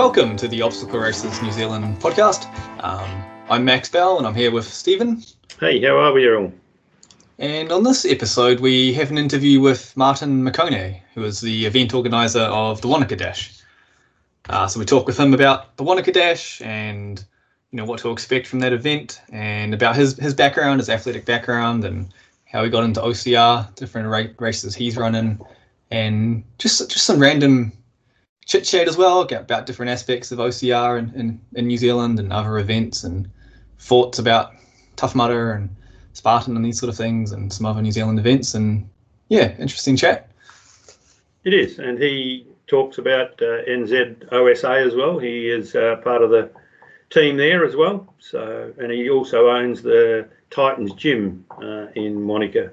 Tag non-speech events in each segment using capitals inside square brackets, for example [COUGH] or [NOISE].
Welcome to the Obstacle Races New Zealand podcast. Um, I'm Max Bell and I'm here with Stephen. Hey, how are we all? And on this episode, we have an interview with Martin McConay, who is the event organizer of the Wanaka Dash. Uh, so we talk with him about the Wanaka Dash and you know what to expect from that event, and about his his background, his athletic background, and how he got into OCR, different races he's running, and just just some random chit chat as well about different aspects of OCR in, in, in New Zealand and other events and thoughts about Tough Mudder and Spartan and these sort of things and some other New Zealand events. And yeah, interesting chat. It is. And he talks about uh, NZ OSA as well. He is uh, part of the team there as well. So, and he also owns the Titans Gym uh, in Wanaka.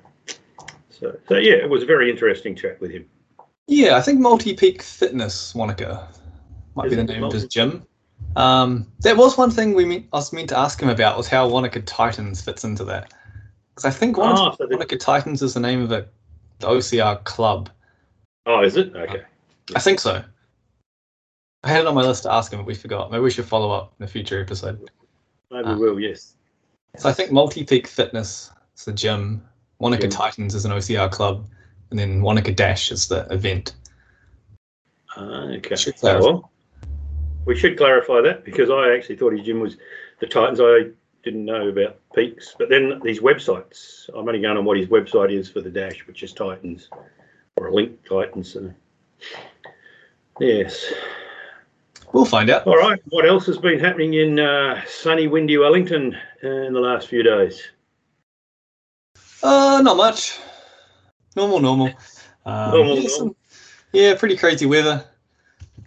So, so yeah, it was a very interesting chat with him. Yeah, I think Multi Peak Fitness Wanaka might Is be the name of his gym. Um, that was one thing we mean, I was meant to ask him about was how Wanaka Titans fits into that. Because I think Wanaka, Ah, so the- Wanaka Titans is the name of a the OCR club. Oh, is it? Okay. I think so. I had it on my list to ask him, but we forgot. Maybe we should follow up in a future episode. Maybe Ah. we will, yes. So I think Multi Peak Fitness is the gym, Wanaka Gym. Titans is an OCR club, and then Wanaka Dash is the event. Ah, okay. Should well, we should clarify that because I actually thought his gym was the Titans. I didn't know about Peaks, but then these websites. I'm only going on what his website is for the Dash, which is Titans or a link Titans. So. Yes. We'll find out. All right. What else has been happening in uh, sunny, windy Wellington uh, in the last few days? Uh, not much. Normal, normal. Um, Normal, yeah, normal. some- yeah, pretty crazy weather.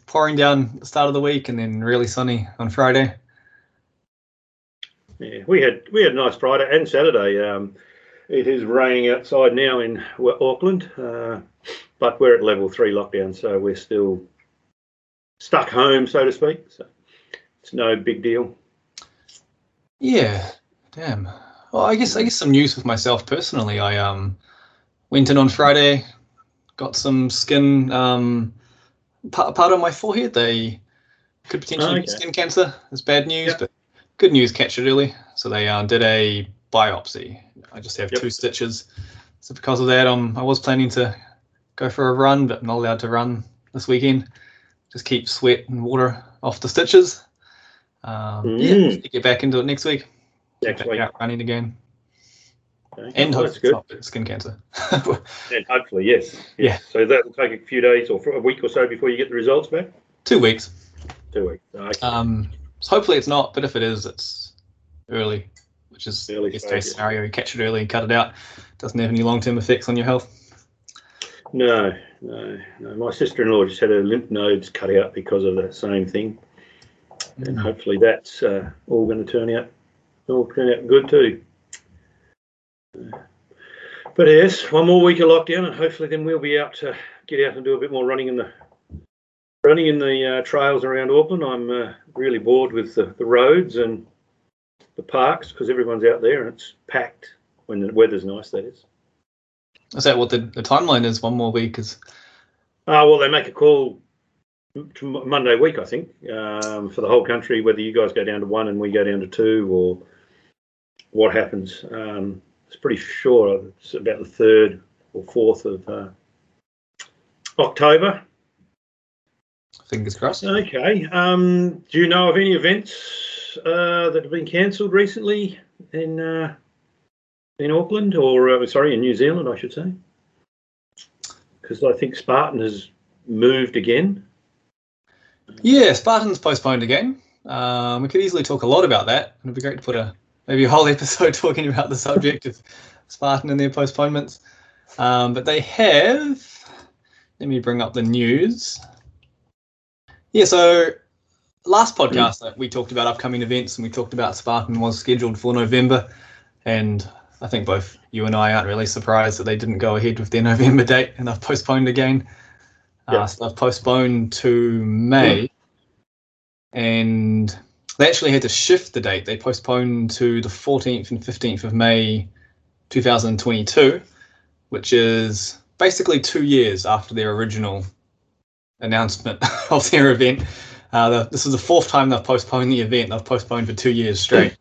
Pouring down the start of the week and then really sunny on Friday. Yeah, we had we had a nice Friday and Saturday. Um, it is raining outside now in Auckland, uh, but we're at level three lockdown, so we're still stuck home, so to speak. So it's no big deal. Yeah, damn. Well, I guess I guess some news with myself personally. I um went in on Friday, got some skin um part, part of my forehead. They could potentially be Okay. skin cancer. It's bad news, Yep. but good news. Catch it early. So they uh, did a biopsy. I just have Yep. two stitches. So because of that, um, I was planning to go for a run, but I'm not allowed to run this weekend. Just keep sweat and water off the stitches. Um, Yeah, Mm. get back into it next week Next week, out running again. And Well, hope good. not skin cancer. [LAUGHS] And hopefully, yes. Yeah. So that will take a few days or a week or so before you get the results back. Two weeks. Two weeks. Okay. Um, so hopefully it's not, but if it is, it's early, which is Early best case scenario. You catch it early, and cut it out. Doesn't have any long term effects on your health. No, no, no. My sister-in-law just had her lymph nodes cut out because of that same thing, and hopefully that's uh, all going to turn out all turn out good too. But yes, one more week of lockdown, and hopefully then we'll be out to get out and do a bit more running in the running in the uh, trails around Auckland. I'm uh, really bored with the, the roads and the parks because everyone's out there and it's packed when the weather's nice. That is. Is that what the, the timeline is? One more week is Uh, well, they make a call to Monday week, I think, um, for the whole country, whether you guys go down to one and we go down to two or what happens. Um, it's pretty sure it's about the third or fourth of uh, October. fingers crossed. Okay. Um, do you know of any events uh, that have been cancelled recently in uh, in Auckland or uh, sorry, in New Zealand, I should say? Because I think Spartan has moved again. Yeah, Spartans postponed again. Um, we could easily talk a lot about that. And it'd be great to put a maybe a whole episode [LAUGHS] talking about the subject of Spartan and their postponements. Um, but they have. Let me bring up the news. Yeah, so last podcast that we talked about upcoming events and we talked about Spartan was scheduled for November, and I think both you and I aren't really surprised that they didn't go ahead with their [LAUGHS] November date and they've postponed again. Uh, Yeah. so they've postponed to May, and they actually had to shift the date. They postponed to the 14th and 15th of May 2022, which is basically two years after their original announcement [LAUGHS] of their event. Uh, this is the fourth time they've postponed the event. They've postponed for two years straight.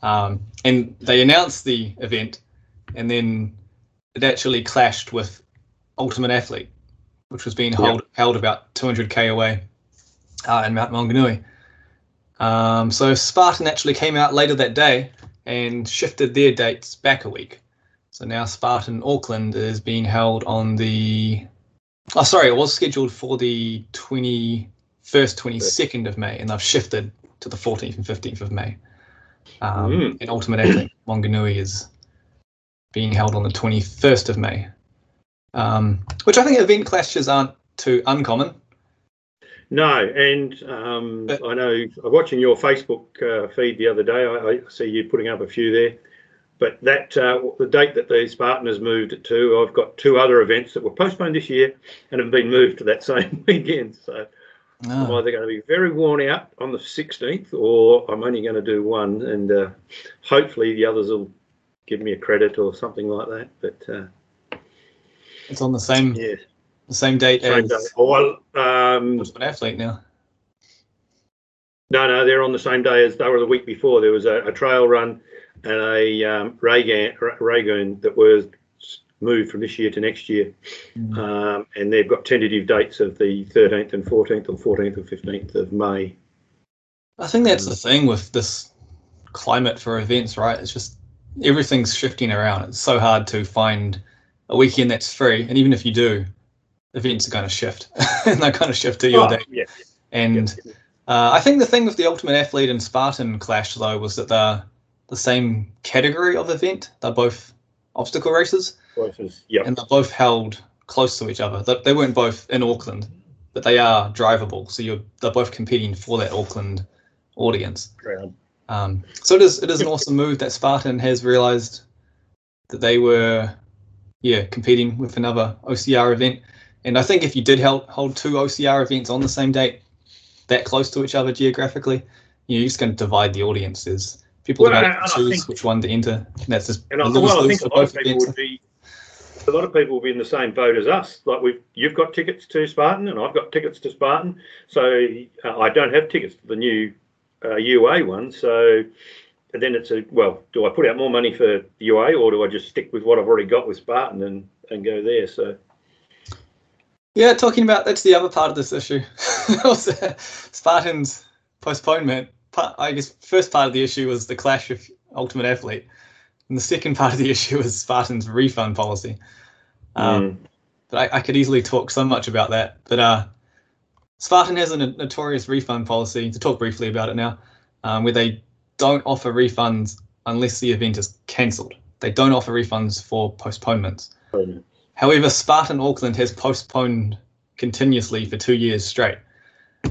Um, and they announced the event, and then it actually clashed with Ultimate Athlete, which was being held, held about 200k away uh, in Mount Maunganui. Um, so Spartan actually came out later that day and shifted their dates back a week. So now Spartan Auckland is being held on the. Oh, sorry, it was scheduled for the 21st, 22nd of May, and they've shifted to the 14th and 15th of May. Um, mm. And Ultimate Athlete Maunganui is being held on the 21st of May, um, which I think event clashes aren't too uncommon. No, and um, but, I know I watching your Facebook uh, feed the other day, I, I, see you putting up a few there. But that uh, the date that the Spartan has moved it to, I've got two other events that were postponed this year and have been moved to that [LAUGHS] same weekend. So oh. I'm either going to be very worn out on the 16th, or I'm only going to do one, and uh, hopefully the others will give me a credit or something like that. But uh, it's on the same. Yeah the same date same as. Day. Oh, well, um, an athlete now. No, no, they're on the same day as they were the week before. There was a, a trail run and a um, Raygun that was moved from this year to next year. Mm. Um, and they've got tentative dates of the 13th and 14th or 14th and 15th of May. I think that's the thing with this climate for events, right? It's just everything's shifting around. It's so hard to find a weekend that's free. And even if you do, events are going to shift [LAUGHS] and they're going to shift to your oh, day. Yeah. And yeah. Uh, I think the thing with the Ultimate Athlete and Spartan clash though was that they're the same category of event. They're both obstacle races. Races, yeah. And they're both held close to each other. They, they weren't both in Auckland, but they are drivable. So you're they're both competing for that Auckland audience. Um, so it is it is an awesome move that Spartan has realised that they were yeah competing with another OCR event. And I think if you did hold, hold two OCR events on the same date, that close to each other geographically, you're just going to divide the audiences. People well, are going to choose think, which one to enter. And that's just and I, well, I think a lot of people events. would be a lot of people will be in the same boat as us. Like we've, you've got tickets to Spartan, and I've got tickets to Spartan. So uh, I don't have tickets to the new uh, UA one. So then it's a well, do I put out more money for UA, or do I just stick with what I've already got with Spartan and and go there? So yeah, talking about that's the other part of this issue. [LAUGHS] Spartans postponement. Part, I guess first part of the issue was the clash of Ultimate Athlete, and the second [LAUGHS] part of the issue was Spartans' refund policy. Um, mm. But I, I, could easily talk so much about that. But uh, Spartan has a notorious refund policy. To talk briefly about it now, um, where they don't offer refunds unless the event is cancelled. They don't offer refunds for postponements. Mm. However, Spartan Auckland has postponed continuously for two years straight.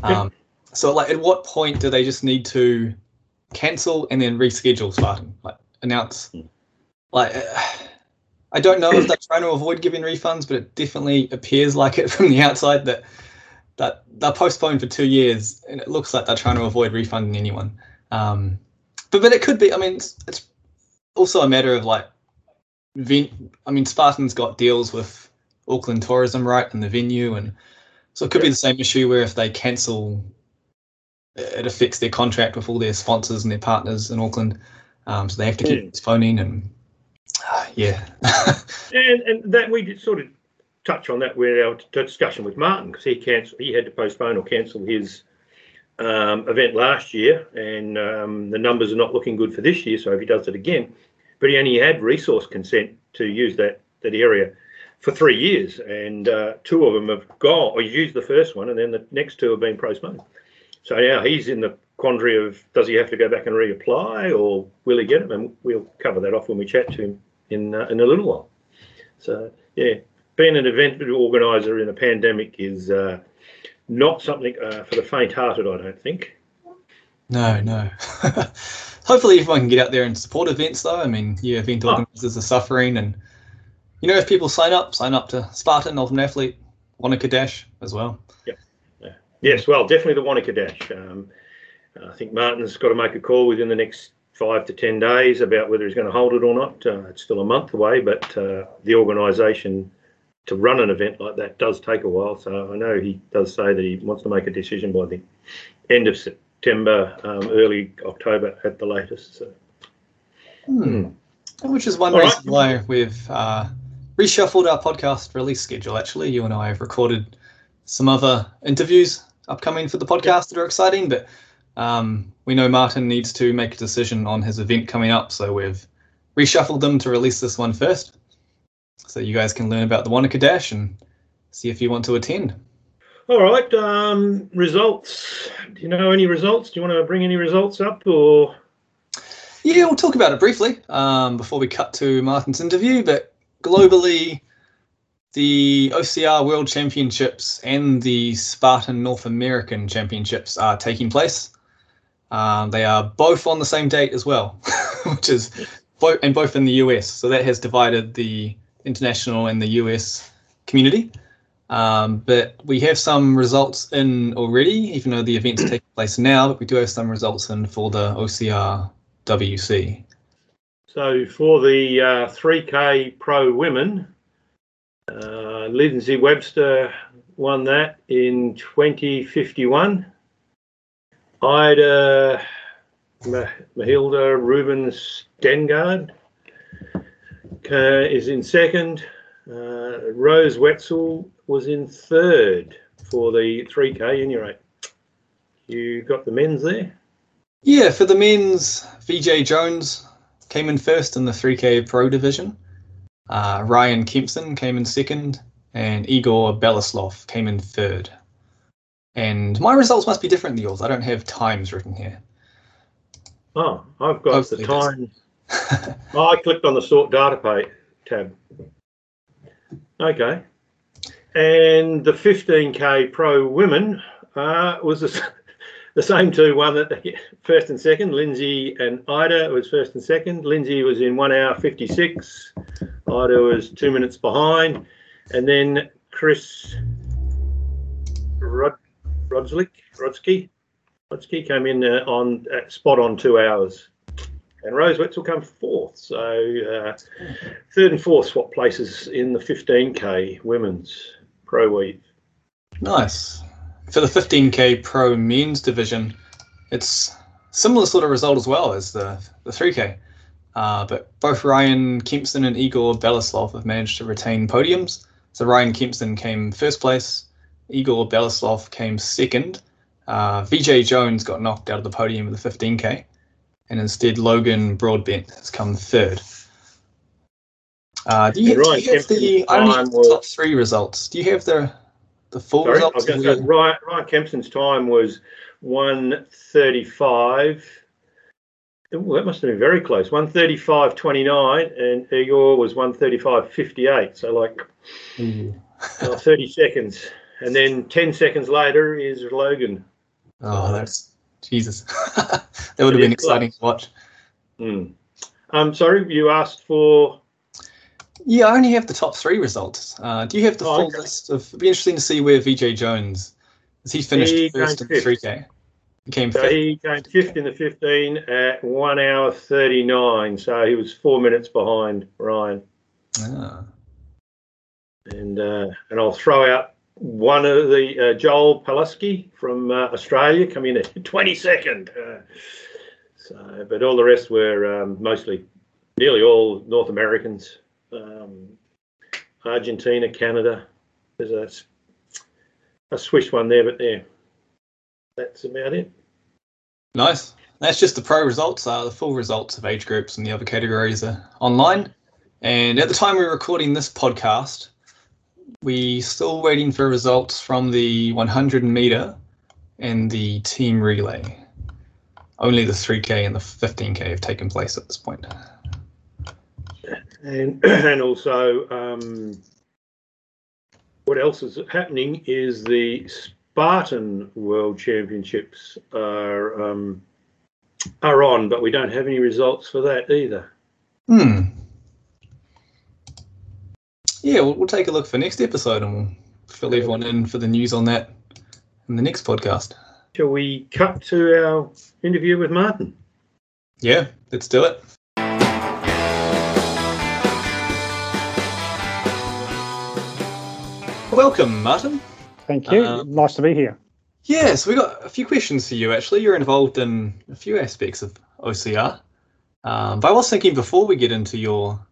Um, so, like, at what point do they just need to cancel and then reschedule Spartan? Like, announce? Like, uh, I don't know if they're trying to avoid giving refunds, but it definitely appears like it [LAUGHS] from the outside that that they're postponed for two years, and it looks like they're trying to avoid refunding anyone. Um, but but it could be. I mean, it's, it's also a matter of like I mean, Spartan's got deals with Auckland Tourism, right, and the venue, and so it could yeah. be the same issue where if they cancel, it affects their contract with all their sponsors and their partners in Auckland, um, so they have to keep yeah. postponing and uh, [LAUGHS] yeah. and, and that we did sort of touch on that with our discussion with Martin because he cancelled, he had to postpone or cancel his um, event last year, and um, the numbers are not looking good for this year. So if he does it again, but he only had resource consent to use that that area for three years, and uh, two of them have gone. Or used the first one, and then the next two have been postponed. So now he's in the quandary of does he have to go back and reapply, or will he get them? And we'll cover that off when we chat to him in uh, in a little while. So yeah, being an event organizer in a pandemic is uh, not something uh, for the faint-hearted. I don't think. No, no. [LAUGHS] hopefully everyone can get out there and support events though. I mean, yeah, event oh. organisers are suffering and you know, if people sign up, sign up to Spartan, Ultimate Athlete, Wanaka Dash as well. Yeah. yeah. Yes, well, definitely the Wanaka Dash. Um, I think Martin's got to make a call within the next five to 10 days about whether he's going to hold it or not. Uh, it's still a month away, but uh, the organisation to run an event like that does take a while. So I know he does say that he wants to make a decision by the end of September, um, early October at the latest. So. Hmm. Which is one All reason right. why we've uh, reshuffled our podcast release schedule. Actually, you and I have recorded some other interviews upcoming for the podcast that are exciting, but um, we know Martin needs to make a decision on his event coming up, so we've reshuffled them to release this one first, so you guys can learn about the Wanaka Dash and see if you want to attend. All right. Um, results. Do you know any results? Do you want to bring any results up or? Yeah, we'll talk about it briefly um, before we cut to Martin's interview. But globally, the OCR World Championships and the Spartan North American Championships are taking place. Um, they are both on the same date as well, [LAUGHS] which is both and both in the US. So that has divided the international and the US community. Um, but we have some results in already, even though the event's [CLEARS THROAT] taking place now. But we do have some results in for the OCR WC. So for the uh, 3K Pro Women, uh, Lindsay Webster won that in 2051. Ida Mathilde Rubens Steensgaard uh, is in second. Uh, Rose Wetzel was in third for the 3K Inuit. You got the men's there? Yeah, for the men's, Veejay Jones came in first in the 3K Pro division. Uh, Ryan Kempson came in second, and Igor Belaslov came in third. And my results must be different than yours. I don't have times written here. Oh, I've got Hopefully the it time. [LAUGHS] Oh, I clicked on the sort data page tab. Okay. And the 15k pro women uh, was the, [LAUGHS] the same two won that [LAUGHS] first and second. Lindsay and Ida was first and second. Lindsay was in one hour 56. Ida was two minutes behind. And then Chris Rod, Rodslick, Rodsky came in uh, on uh, spot on two hours and Rose Wetzel come fourth. So uh, third and fourth swap places in the 15k women's pro weave. Nice. For the 15k pro men's division, it's similar sort of result as well as the, the 3k. Uh, but both Ryan Kempson and Igor Belaslov have managed to retain podiums. So Ryan Kempson came first place, Igor Belaslov came second. Uh, Veejay Jones got knocked out of the podium in the 15k, and instead Logan Broadbent has come third. Uh, do you, do you have the only time have the was- top three results? Do you have the the full Sorry, I results? was going to Ryan, Ryan Kempson's time was 135. Well, that must have been very close. 135.29, and Igor was 135.58. So like Ooh. uh, 30 [LAUGHS] seconds. And then 10 seconds later is Logan. Oh, that's Jesus. [LAUGHS] that would have been exciting to watch. Hmm. Um, sorry, you asked for. Yeah, I only have the top three results. Uh, do you have the Oh, full okay. list of? It'd be interesting to see where Veejay Jones. Is he finished He first in the 3K? He came So fifth. he came fifth in the 15 at one hour 39. So he was four minutes behind Ryan. Ah. And uh, and I'll throw out one of the uh, Joel Paluski from uh, Australia come in at [LAUGHS] 22nd. Uh, so, but all the rest were um, mostly, nearly all North Americans, um, Argentina, Canada. There's a, a Swiss one there, but there, that's about it. Nice. That's just the pro results. Uh, the full results of age groups and the other categories are online. And at the time we're recording this podcast, we're still waiting for results from the 100 meter and the team relay. Only the 3K and the 15K have taken place at this point. And [CLEARS THROAT] and also, um, what else is happening is the Spartan World Championships are um, are on, but we don't have any results for that either. Hmm. Yeah, we'll, we'll take a look for next episode and we'll fill everyone in for the news on that in the next podcast. Shall we cut to our interview with Martin? Yeah, let's do it. Welcome, Martin. Thank you. Um, nice to be here. Yeah, so we got a few questions for you. Actually, you're involved in a few aspects of OCR. Um, but I was thinking before we get into your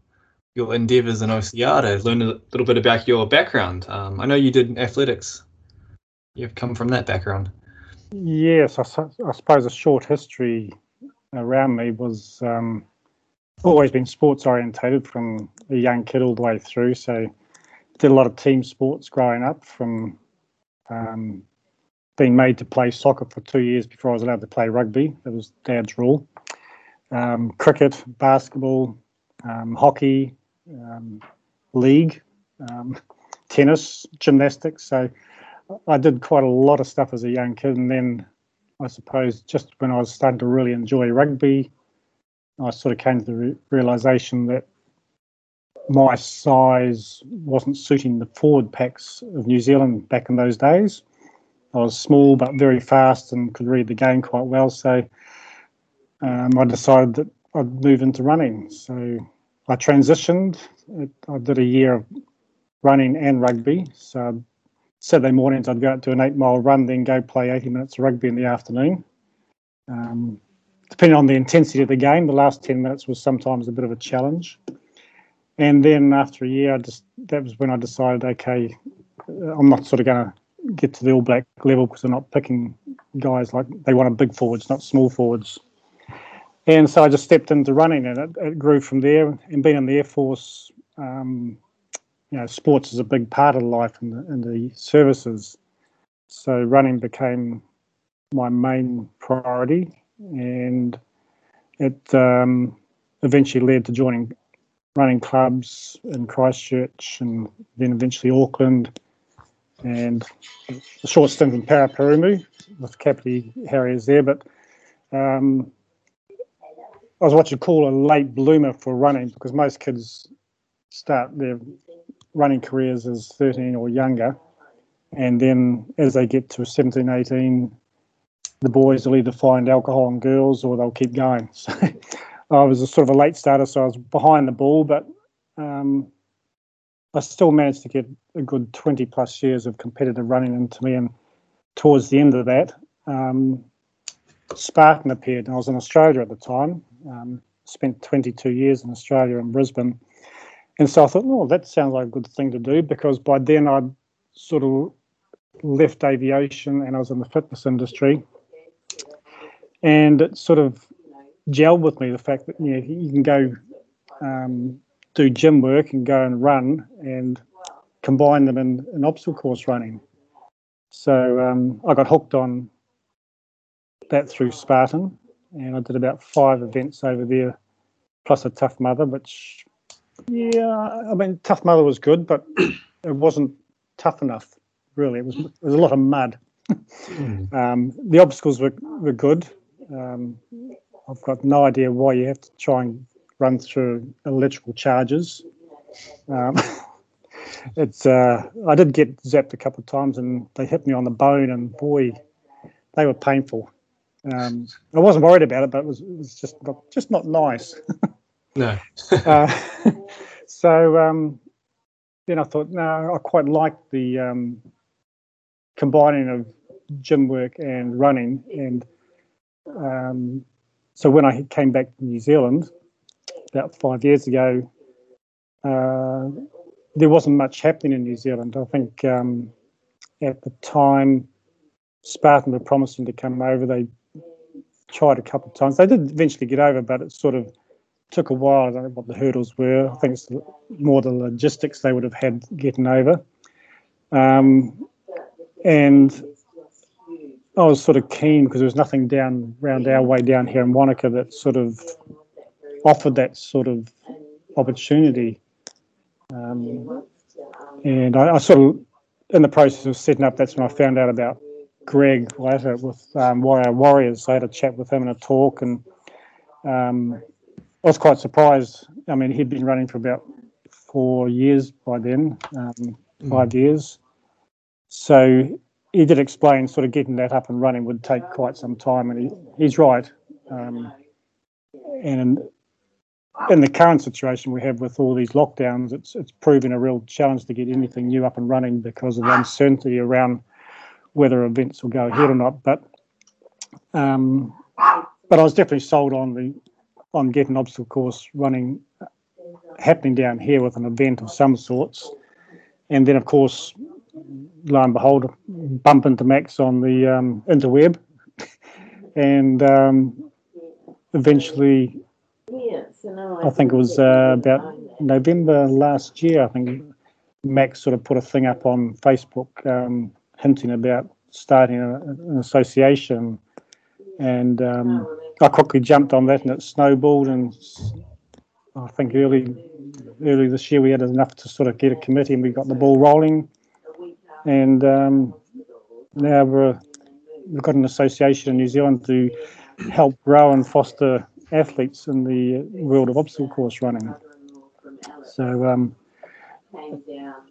your endeavours in OCR to learn a little bit about your background. Um, I know you did athletics. You've come from that background. Yes, I, I suppose a short history around me was um, always been sports orientated from a young kid all the way through. So did a lot of team sports growing up from um, being made to play soccer for two years before I was allowed to play rugby. That was dad's rule. Um, cricket, basketball, um, hockey, um, league, um, tennis, gymnastics. So I did quite a lot of stuff as a young kid. And then I suppose just when I was starting to really enjoy rugby, I sort of came to the re- realization that my size wasn't suiting the forward packs of New Zealand back in those days. I was small but very fast and could read the game quite well. So um, I decided that I'd move into running. So I transitioned. I did a year of running and rugby. So Saturday mornings I'd go out to an eight mile run, then go play 80 minutes of rugby in the afternoon. Um, depending on the intensity of the game, the last 10 minutes was sometimes a bit of a challenge. And then after a year, I just that was when I decided, okay, I'm not sort of going to get to the All Black level because they're not picking guys like they wanted big forwards, not small forwards. And so I just stepped into running, and it, it grew from there. And being in the Air Force, um, you know, sports is a big part of life in the, in the services. So running became my main priority, and it um, eventually led to joining running clubs in Christchurch and then eventually Auckland and a short stint in Paraparaumu with Kapiti Harriers there. But um, I was what you call a late bloomer for running because most kids start their running careers as 13 or younger. And then as they get to 17, 18, the boys will either find alcohol and girls or they'll keep going. [LAUGHS] So I was a sort of a late starter, so I was behind the ball, but um, I still managed to get a good 20 plus years of competitive running into me. And towards the end of that, um, Spartan appeared. And I was in Australia at the time, um, spent 22 years in Australia in Brisbane. And so I thought, oh, that sounds like a good thing to do because by then I'd sort of left aviation and I was in the fitness industry. And it sort of gelled with me the fact that you, know, you can go um, do gym work and go and run and combine them in an obstacle course running. So um, I got hooked on that through Spartan, and I did about five events over there, plus a Tough Mudder, which, yeah, I mean, Tough Mudder was good, but [CLEARS THROAT] it wasn't tough enough, really. It was, it was a lot of mud. mm. [LAUGHS] um, the obstacles were, were good. Um, I've got no idea why you have to try and run through electrical charges. Um, [LAUGHS] it's uh, I did get zapped a couple of times, and they hit me on the bone, and boy, they were painful. Um, I wasn't worried about it, but it was, it was just not, just not nice. [LAUGHS] no. [LAUGHS] uh, so um, then I thought, no, I quite like the um, combining of gym work and running, and um, so when I came back to New Zealand about five years ago, uh, there wasn't much happening in New Zealand. I think um, at the time, Spartan were promising to come over. They tried a couple of times. They did eventually get over, but it sort of took a while. I don't know what the hurdles were. I think it's more the logistics they would have had getting over. Um, and I was sort of keen because there was nothing down around our way down here in Wanaka that sort of offered that sort of opportunity. Um, and I, I, sort of, in the process of setting up, that's when I found out about Greg later with um, Warrior Warriors. I had a chat with him and a talk, and um, I was quite surprised. I mean, he'd been running for about four years by then, um, mm. five years. So he did explain sort of getting that up and running would take quite some time, and he, he's right. Um, and in the current situation we have with all these lockdowns, it's it's proven a real challenge to get anything new up and running because of the uncertainty around whether events will go ahead or not. But um, but I was definitely sold on the on getting obstacle course running happening down here with an event of some sorts. And then, of course, lo and behold, bump into Max on the um, interweb, [LAUGHS] and um, eventually, I think it was uh, about November last year. I think Max sort of put a thing up on Facebook um, hinting about starting a, an association, and um, I quickly jumped on that, and it snowballed. And I think early early this year we had enough to sort of get a committee, and we got the ball rolling. And um, now we've got an association in New Zealand to help grow and foster athletes in the world of obstacle course running. So um,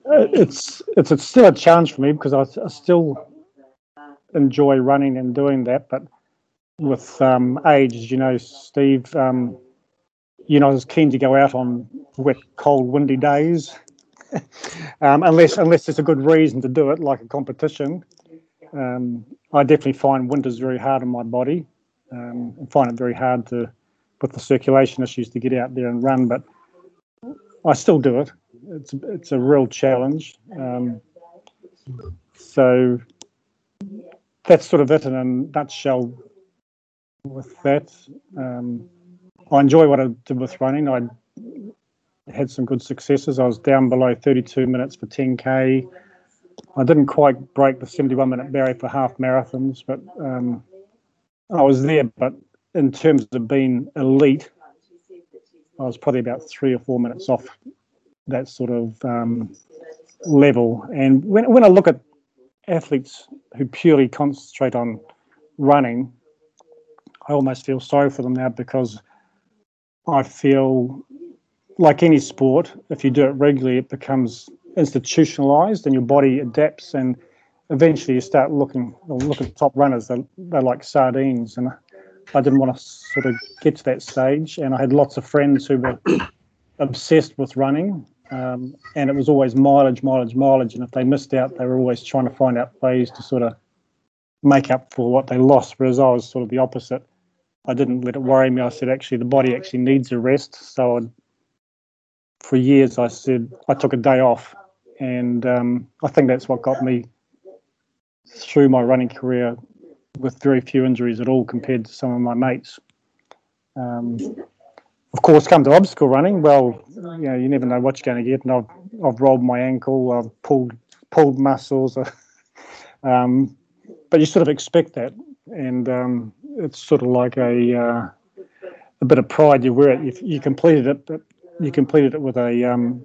it's, it's still a challenge for me because I, I still enjoy running and doing that, but with um, age, you know, Steve, um, you're not as keen to go out on wet, cold, windy days, um, unless unless there's a good reason to do it, like a competition. Um, I definitely find winters very hard on my body. Um, I find it very hard to, with the circulation issues, to get out there and run. But I still do it. It's it's a real challenge. Um, so that's sort of it in a nutshell with that. Um, I enjoy what I did with running. I had some good successes. I was down below 32 minutes for 10k. I didn't quite break the 71 minute barrier for half marathons, but um, I was there. But in terms of being elite, I was probably about three or four minutes off that sort of um, level. And when when I look at athletes who purely concentrate on running, I almost feel sorry for them now because I feel like any sport, if you do it regularly, it becomes institutionalized and your body adapts and eventually you start looking look at top runners they're, they're like sardines and i didn't want to sort of get to that stage and i had lots of friends who were [COUGHS] obsessed with running um, and it was always mileage mileage mileage and if they missed out they were always trying to find out ways to sort of make up for what they lost whereas i was sort of the opposite I didn't let it worry me. I said, actually, the body actually needs a rest. So I'd, for years, I said, I took a day off. And um, I think that's what got me through my running career with very few injuries at all compared to some of my mates. Um, of course, come to obstacle running, well, you know, you never know what you're going to get. And I've, I've rolled my ankle, I've pulled pulled muscles, [LAUGHS] um, but you sort of expect that. And um, it's sort of like a uh, a bit of pride you wear it. You, you completed it, but you completed it with a um,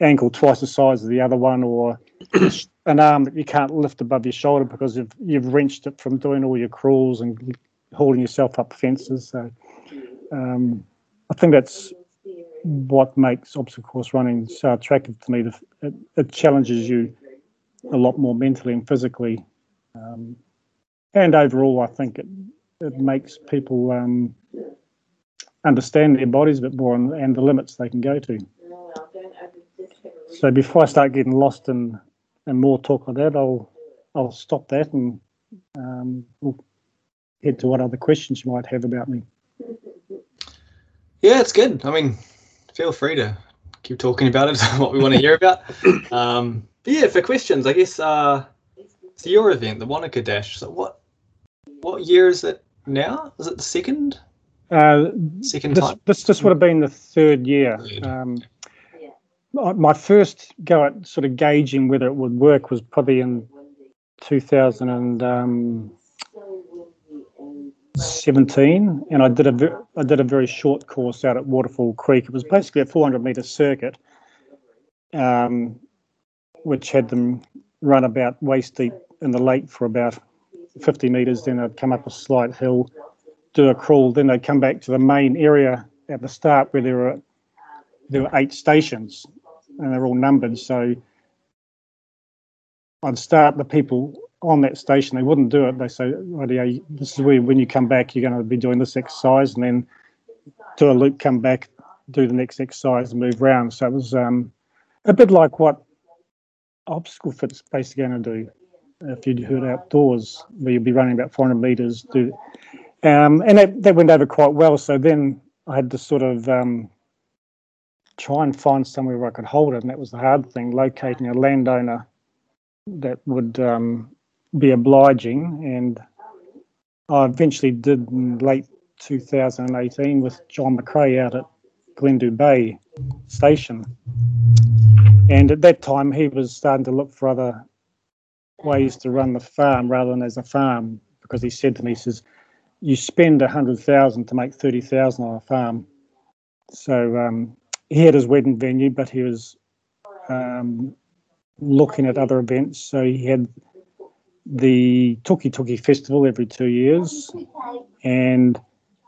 ankle twice the size of the other one, or [COUGHS] an arm that you can't lift above your shoulder because you've you've wrenched it from doing all your crawls and holding yourself up fences. So um, I think that's what makes obstacle course running so attractive to me. It, it challenges you a lot more mentally and physically. Um, and overall, I think it, it makes people um, understand their bodies a bit more and, and, the limits they can go to. So before I start getting lost in, in more talk like that, I'll I'll stop that and um, we'll head to what other questions you might have about me. Yeah, it's good. I mean, feel free to keep talking about it, [LAUGHS] what we want to hear about. Um, yeah, for questions, I guess. Uh, your event, the Wanaka Dash. So what what year is it now? Is it the second? Uh, second this, time. This this would have been the third year. Um, my first go at sort of gauging whether it would work was probably in 2017, and I did a I did a very short course out at Waterfall Creek. It was basically a 400 meter circuit, um, which had them run about waist deep in the lake for about 50 metres, then they'd come up a slight hill, do a crawl, then they'd come back to the main area at the start where there were there were eight stations and they're all numbered. So I'd start the people on that station. They wouldn't do it. They say, oh, this is where when you come back, you're going to be doing this exercise, and then do a loop, come back, do the next exercise, and move around. So it was um, a bit like what obstacle fit's basically going to do. if you do it outdoors, where you'd be running about 400 meters. Do, um, and that, that went over quite well. So then I had to sort of um, try and find somewhere where I could hold it, and that was the hard thing, locating a landowner that would um, be obliging. And I eventually did in late 2018 with John McRae out at Glendhu Bay Station. And at that time, he was starting to look for other ways to run the farm rather than as a farm because he said to me, he says, you spend a hundred thousand to make thirty thousand on a farm. So um, he had his wedding venue, but he was um, looking at other events. So he had the Tuki Tuki Festival every two years, and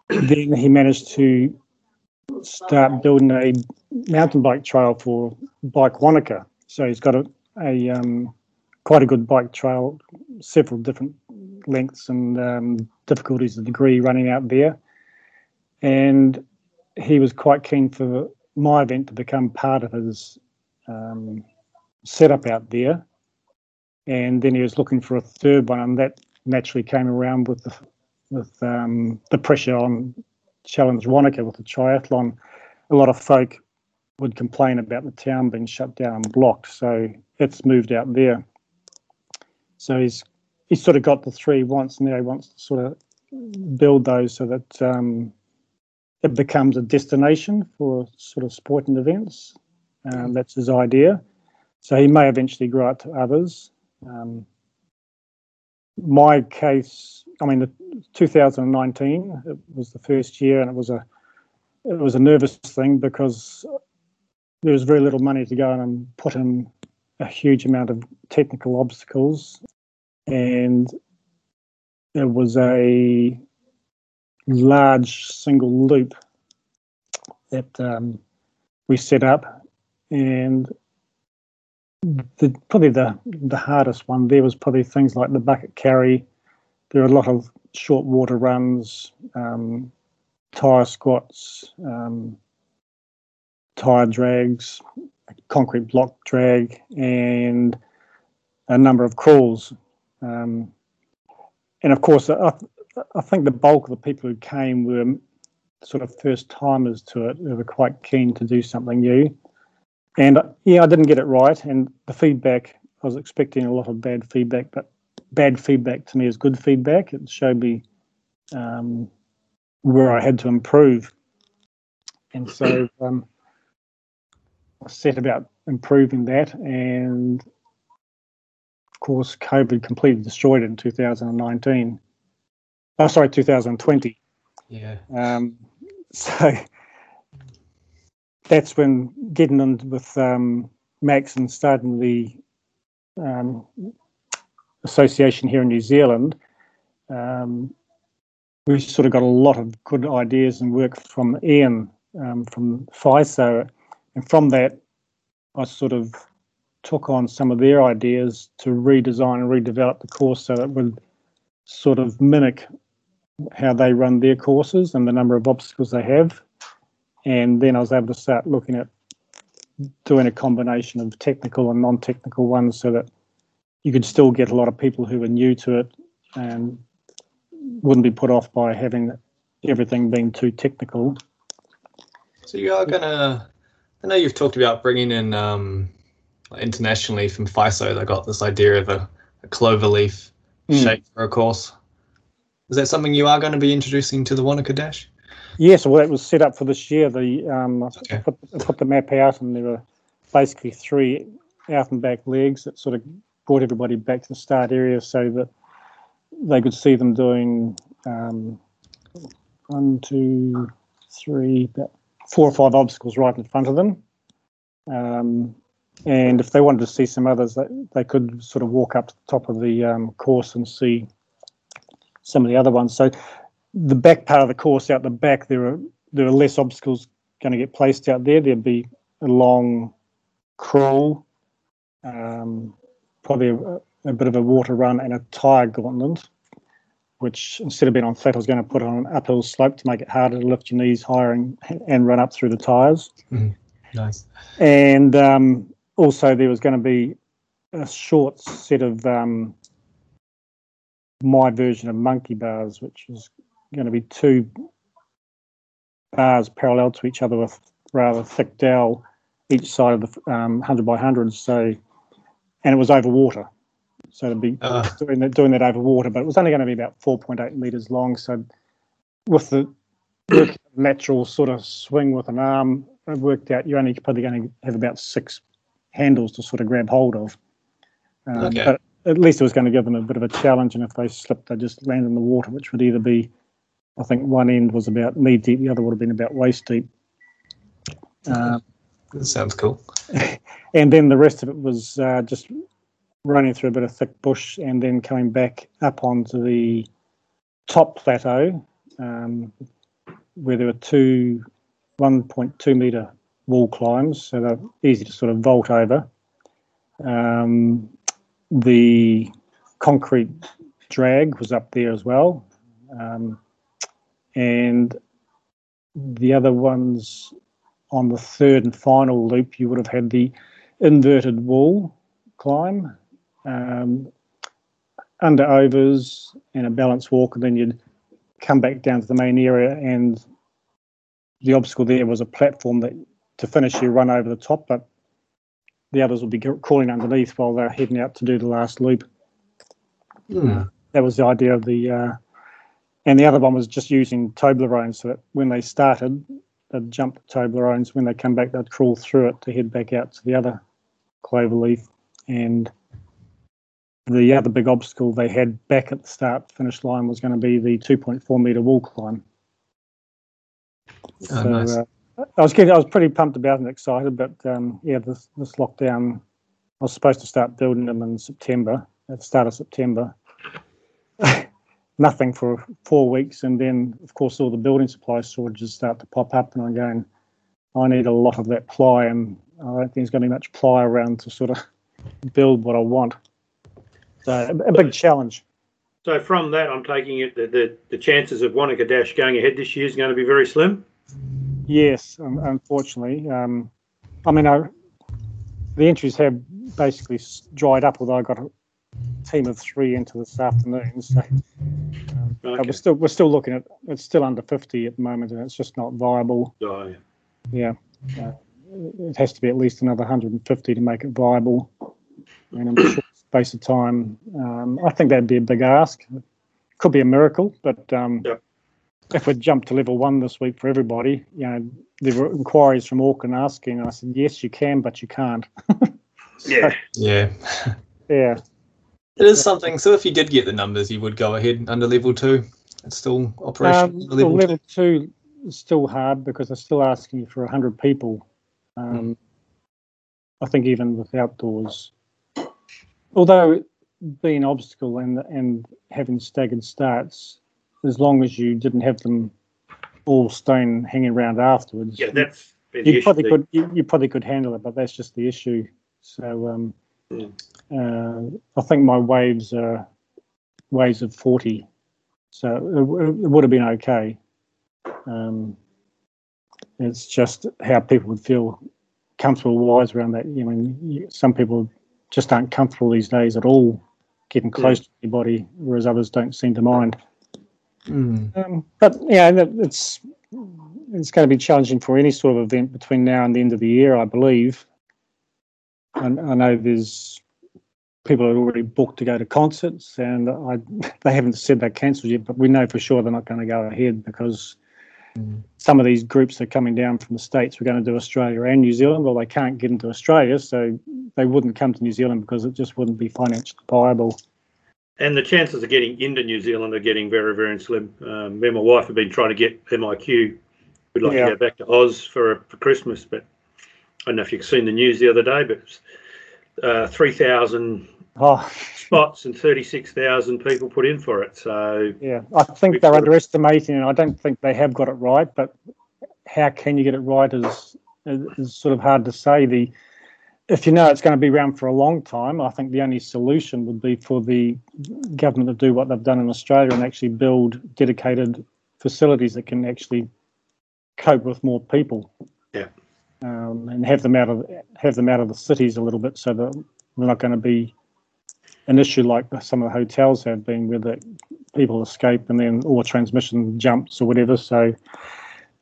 then he managed to start building a mountain bike trail for Bike Wanaka. So he's got a, a um, quite a good bike trail, several different lengths and um, difficulties of degree running out there. And he was quite keen for my event to become part of his um, setup out there. And then he was looking for a third one, and that naturally came around with the with um, the pressure on Challenge Wanaka with the triathlon. A lot of folk would complain about the town being shut down and blocked, so it's moved out there. So he's he's sort of got the three wants. And now he wants to sort of build those so that um, it becomes a destination for sort of sporting events. Um, that's his idea. So he may eventually grow out to others. Um, my case, I mean, the 2019 it was the first year, and it was a it was a nervous thing because there was very little money to go and put in a huge amount of technical obstacles, and there was a large single loop that um, we set up, and the probably the the hardest one there was probably things like the bucket carry. There are a lot of short water runs, um, tire squats, um, tire drags, concrete block drag, and a number of crawls. Um, and of course, I, I think the bulk of the people who came were sort of first timers to it, who were quite keen to do something new. And yeah, I didn't get it right. And the feedback, I was expecting a lot of bad feedback, but bad feedback to me is good feedback. It showed me um, where I had to improve. And so um, I set about improving that. And course, COVID completely destroyed it in 2019. Oh, sorry, 2020. Yeah. Um, [LAUGHS] so that's when getting in with um, Max and starting the um, association here in New Zealand, um, we sort of got a lot of good ideas and work from Ian um, from FISO. And from that, I sort of took on some of their ideas to redesign and redevelop the course so it would sort of mimic how they run their courses and the number of obstacles they have. And then I was able to start looking at doing a combination of technical and non-technical ones so that you could still get a lot of people who are new to it and wouldn't be put off by having everything being too technical. So you are gonna. I know you've talked about bringing in um, internationally from FISO. They got this idea of a, a clover leaf mm. shape for a course. Is that something you are going to be introducing to the Wanaka Dash? Yes, well, that was set up for this year. The um, okay. I put, I put the map out, and there were basically three out and back legs that sort of brought everybody back to the start area so that they could see them doing um, one, two, three, four or five obstacles right in front of them. Um, and if they wanted to see some others, they, they could sort of walk up to the top of the um, course and see some of the other ones. So the back part of the course out the back, there are there are less obstacles going to get placed out there. There'd be a long crawl, um, probably a, a, bit of a water run and a tire gauntlet, which instead of being on flat, I was going to put on an uphill slope to make it harder to lift your knees higher and, and run up through the tires. Mm-hmm. Nice. And um, also there was going to be a short set of um, my version of monkey bars, which was going to be two bars parallel to each other with rather thick dowel each side of the um, 100 by 100. So, and it was over water. So to be uh. doing that, doing that over water, but it was only going to be about 4.8 meters long. So, with the lateral sort of swing with an arm, it worked out you're only probably going to have about six handles to sort of grab hold of. Um, okay. But at least it was going to give them a bit of a challenge, and if they slipped, they just land in the water, which would either be, I think, one end was about knee deep, the other would have been about waist deep. Uh, that sounds cool. [LAUGHS] and then the rest of it was uh, just running through a bit of thick bush and then coming back up onto the top plateau um, where there were two 1.2 metre wall climbs, so they're easy to sort of vault over. Um, the concrete drag was up there as well. Um, and the other ones on the third and final loop, you would have had the inverted wall climb, um, under overs and a balance walk, and then you'd come back down to the main area. And the obstacle there was a platform that to finish you run over the top, but the others will be crawling underneath while they're heading out to do the last loop. Mm. That was the idea of the, uh, and the other one was just using Toblerones so that when they started, they'd jump the Toblerones. When they come back, they'd crawl through it to head back out to the other cloverleaf. And the other big obstacle they had back at the start finish line was going to be the 2.4 meter wall climb. Oh, so, nice. uh, I was getting, I was pretty pumped about and excited, but um, yeah, this this lockdown. I was supposed to start building them in September, at the start of September. [LAUGHS] Nothing for four weeks, and then of course all the building supply shortages start to pop up, and I'm going. I need a lot of that ply, and I don't think there's going to be much ply around to sort of build what I want. So a, a big challenge. So from that, I'm taking it that the, the chances of Wanaka Dash going ahead this year is going to be very slim. Yes, um, unfortunately. Um, I mean, I, the entries have basically dried up. Although I got a team of three into this afternoon, so um, okay. we're still we're still looking at it's still under fifty at the moment, and it's just not viable. Oh, yeah. Yeah. Uh, it has to be at least another 150 to make it viable. In a short space of time, um, I think that'd be a big ask. Could be a miracle, but um, yep if we jump to level one this week for everybody, you know, there were inquiries from Auckland asking, and I said, yes, you can, but you can't. [LAUGHS] so, yeah. Yeah. yeah. It is something. So if you did get the numbers, you would go ahead under level two. It's still operational. Um, level, level two. two is still hard because they're still asking you for 100 people. Um, mm. I think even with outdoors, although being obstacle and and having staggered starts, as long as you didn't have them all staying hanging around afterwards. Yeah, that's you probably could you, you, probably could handle it, but that's just the issue. So um, uh, I think my waves are waves of forty, so it, it would have been okay. Um, it's just how people would feel comfortable wise around that. You I mean, some people just aren't comfortable these days at all getting close yeah. to anybody, whereas others don't seem to mind. Mm. Um, but yeah, it's it's going to be challenging for any sort of event between now and the end of the year, I believe. And I know there's people are already booked to go to concerts, and I [LAUGHS] they haven't said they're cancelled yet, but we know for sure they're not going to go ahead because mm. some of these groups are coming down from the states. We're going to do Australia and New Zealand. Well, they can't get into Australia, so they wouldn't come to New Zealand because it just wouldn't be financially viable and the chances of getting into New Zealand are getting very, very slim. Um, me and my wife have been trying to get MIQ. We'd like yeah. to go back to Oz for for Christmas, but I don't know if you've seen the news the other day, but uh, three thousand oh. spots and thirty six thousand people put in for it. So yeah, I think they're underestimating, and I don't think they have got it right. But how can you get it right is is sort of hard to say. The if you know it's going to be around for a long time, I think the only solution would be for the government to do what they've done in Australia and actually build dedicated facilities that can actually cope with more people. Yeah. Um, and have them out of have them out of the cities a little bit, so that we're not going to be an issue like some of the hotels have been, where the people escape and then all transmission jumps or whatever. So,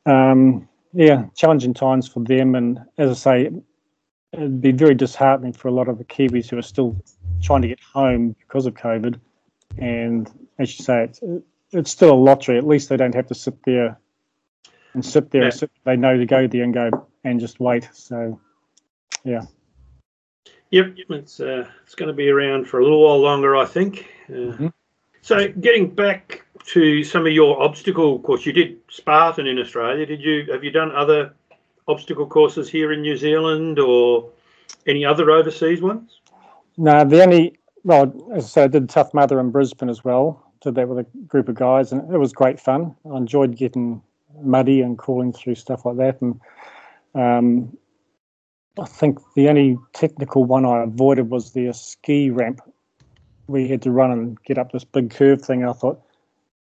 um, yeah, challenging times for them. And as I say, it'd be very disheartening for a lot of the Kiwis who are still trying to get home because of COVID. And as you say, it's, it's still a lottery. At least they don't have to sit there and sit there. Yeah. Sit, they know to go there and go and just wait. So, yeah. Yep, it's uh, it's going to be around for a little while longer, I think. Uh, mm-hmm. So, getting back to some of your obstacle of course, you did Spartan in Australia. Did you have you done other obstacle courses here in New Zealand or any other overseas ones? No, the only well, as I said, I did Tough Mudder in Brisbane as well. Did that with a group of guys, and it was great fun. I enjoyed getting muddy and crawling through stuff like that, and um, I think the only technical one I avoided was the ski ramp. We had to run and get up this big curve thing. I thought,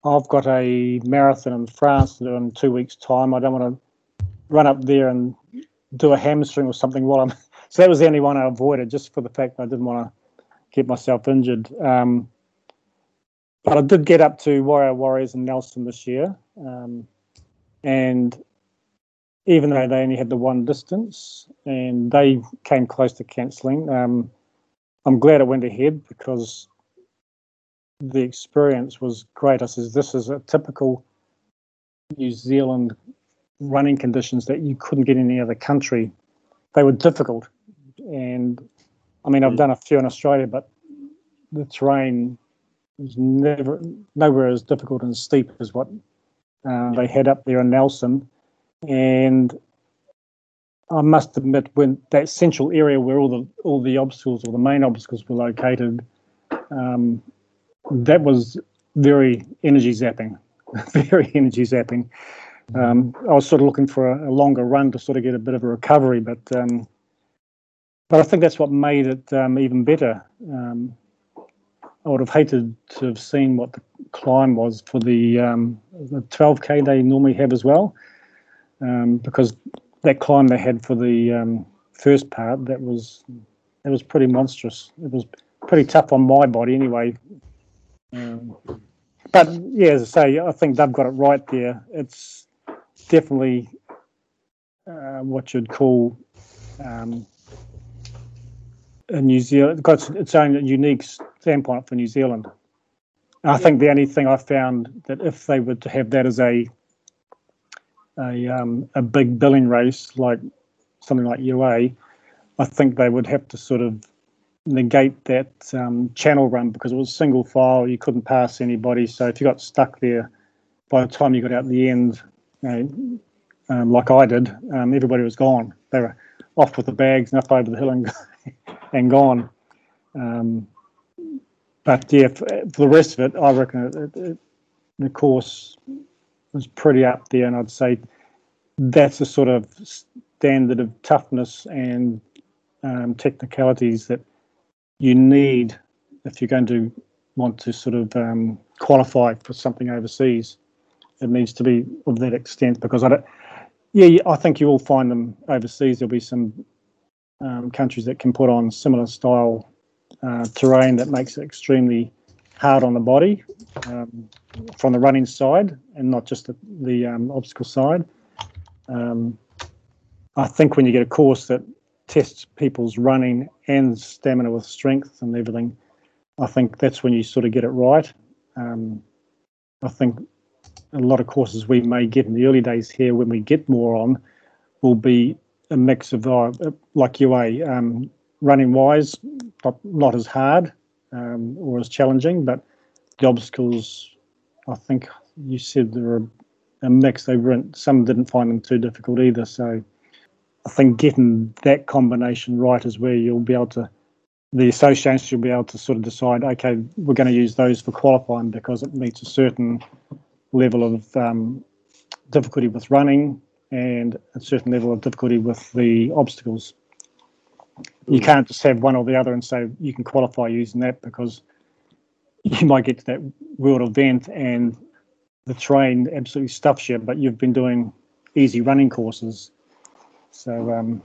I've got a marathon in France to do in two weeks' time. I don't want to run up there and do a hamstring or something while I'm. [LAUGHS] So that was the only one I avoided, just for the fact I didn't want to get myself injured. Um, but I did get up to Warrior Warriors and Nelson this year, um, and even though they only had the one distance and they came close to cancelling. Um, I'm glad it went ahead because the experience was great. I says this is a typical New Zealand running conditions that you couldn't get in any other country. They were difficult, and I mean I've hmm. done a few in Australia, but the terrain was never nowhere as difficult and steep as what uh, they had up there in Nelson and I must admit, when that central area where all the all the obstacles or the main obstacles were located, um, that was very energy zapping, [LAUGHS] very energy zapping. Um, I was sort of looking for a, a, longer run to sort of get a bit of a recovery, but um, but I think that's what made it um, even better. Um, I would have hated to have seen what the climb was for the um, the 12k they normally have as well um, because that climb they had for the first part that was that was pretty monstrous. It was pretty tough on my body anyway. But yeah, as I say, I think they've got it right there. It's definitely uh, what you'd call um, a New Zealand. It's got its own unique standpoint for New Zealand. I think the only thing I found that if they were to have that as a a um, a big billing race like something like UA, I think they would have to sort of negate that um, channel run because it was single file. You couldn't pass anybody. So if you got stuck there, by the time you got out the end, know, um, like I did, um, everybody was gone. They were off with the bags and up over the hill and, [LAUGHS] and gone. Um, but yeah, for, for, the rest of it, I reckon it, it, the course was pretty up there, and I'd say that's a sort of standard of toughness and um, technicalities that you need if you're going to want to sort of um, qualify for something overseas. It needs to be of that extent because I don't. Yeah, I think you will find them overseas. There'll be some um, countries that can put on similar style uh, terrain that makes it extremely hard on the body um, from the running side and not just the, the um, obstacle side. Um, I think when you get a course that tests people's running and stamina with strength and everything, I think that's when you sort of get it right. Um, I think a lot of courses we may get in the early days here when we get more on will be a mix of uh, like UA um, running wise, not, not as hard um, or as challenging, but the obstacles, I think you said there are a mix. They weren't. Some didn't find them too difficult either. So I think getting that combination right is where you'll be able to. The associations will be able to sort of decide. Okay, we're going to use those for qualifying because it meets a certain level of um, difficulty with running and a certain level of difficulty with the obstacles. You can't just have one or the other and say you can qualify using that because [LAUGHS] you might get to that world event and the train absolutely stuffs you, but you've been doing easy running courses. So, um,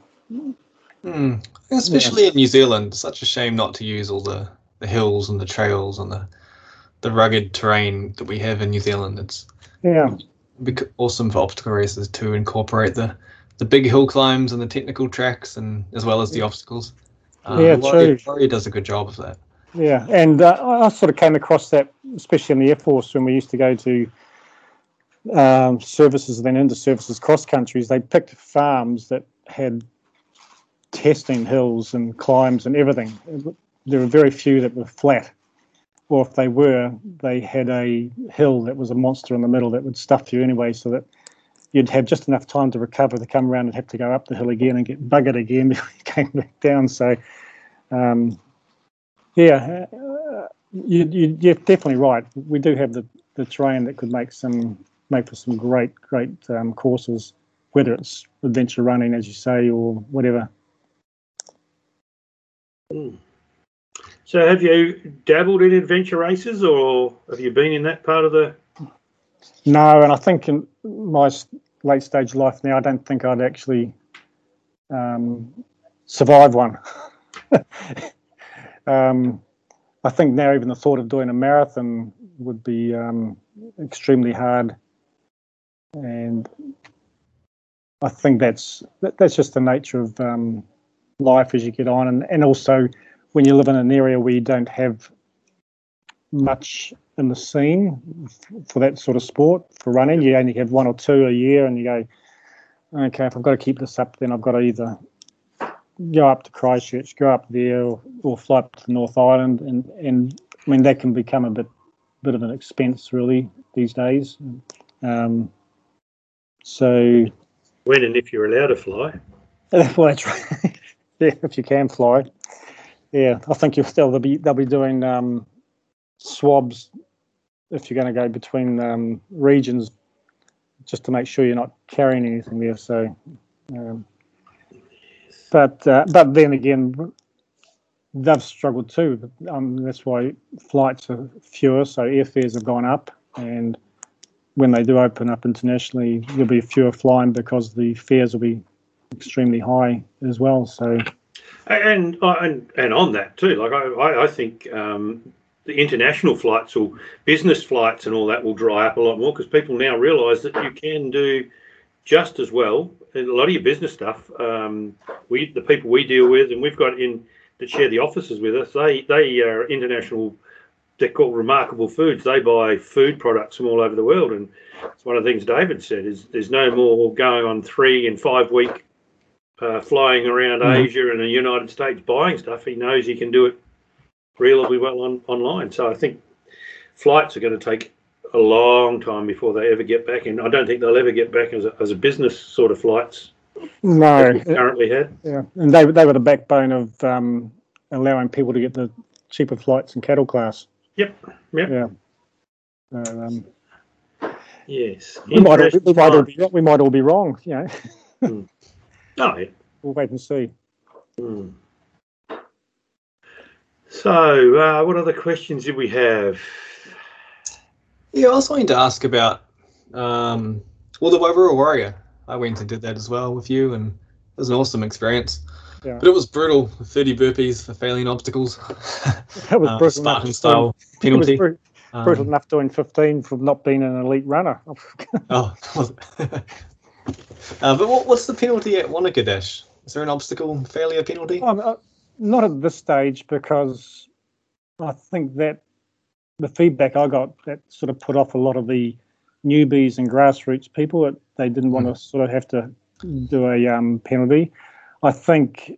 mm. especially yeah. in New Zealand, such a shame not to use all the, the hills and the trails and the the rugged terrain that we have in New Zealand. It's Yeah, awesome for obstacle races to incorporate the the big hill climbs and the technical tracks and as well as the obstacles. Uh, Yeah, Warrior, true. Warrior does a good job of that. yeah. And uh, I sort of came across that, especially in the Air Force when we used to go to um, services, then into services cross countries. They picked farms that had testing hills and climbs and everything. There were very few that were flat. Or if they were, they had a hill that was a monster in the middle that would stuff you anyway, so that you'd have just enough time to recover to come around and have to go up the hill again and get buggered again [LAUGHS] before you came back down. So, um, yeah, uh, you, you're definitely right. We do have the, the terrain that could make some make for some great great um, courses, whether it's adventure running, as you say, or whatever. Mm. So, have you dabbled in adventure races, or have you been in that part of the? No, and I think in my late stage life now, I don't think I'd actually um, survive one. [LAUGHS] um, I think now even the thought of doing a marathon would be um, extremely hard, and I think that's that, that's just the nature of um, life as you get on, and, and also when you live in an area where you don't have much in the scene for that sort of sport for running. You only have one or two a year, and you go, okay, if I've got to keep this up, then I've got to either go up to Christchurch, go up there, or, or fly up to North Island, and and I mean that can become a bit bit of an expense really these days. Um, so When and if you're allowed to fly. [LAUGHS] well, that's right. [LAUGHS] yeah, if you can fly. Yeah, I think you'll still they'll be they'll be doing um, swabs if you're going to go between um, regions, just to make sure you're not carrying anything there. So, um, but uh, but then again, they've struggled too. Um, that's why flights are fewer, so airfares have gone up, and when they do open up internationally, there'll be fewer flying because the fares will be extremely high as well. So And and and on that too, like I I, I think um, the international flights or business flights and all that will dry up a lot more because people now realise that you can do just as well. And a lot of your business stuff, um, we the people we deal with, and we've got in that share the offices with us. They they are international. They're called remarkable foods. They buy food products from all over the world, and it's one of the things David said is there's no more going on three and five week uh, flying around Mhm. Asia and the United States buying stuff. He knows he can do it reasonably well on online. So I think flights are going to take a long time before they ever get back, and I don't think they'll ever get back as a, as a business sort of flights no, currently had. yeah, and they they were the backbone of um, allowing people to get the cheaper flights and cattle class. Yep, yep. Yeah. So, um, Yes, we, might all, we, might all be, we might all be wrong. You know, times. Oh, yeah. we'll wait and see. Hmm. So, uh, what other questions did we have? Yeah, I was wanting to ask about um, well, the Warrior Warrior. I went and did that as well with you, and it was an awesome experience. Yeah. But it was brutal. 30 burpees for failing obstacles. [LAUGHS] That was Uh, brutal Spartan enough. style [LAUGHS] It was penalty. bru- Um, brutal enough doing 15 from not being an elite runner. [LAUGHS] Oh, uh, but what, what's the penalty at Wanaka Dash? Is there an obstacle failure penalty? Um, uh, not at this stage because I think that the feedback I got that sort of put off a lot of the newbies and grassroots people that they didn't want to sort of have to do a um, penalty. I think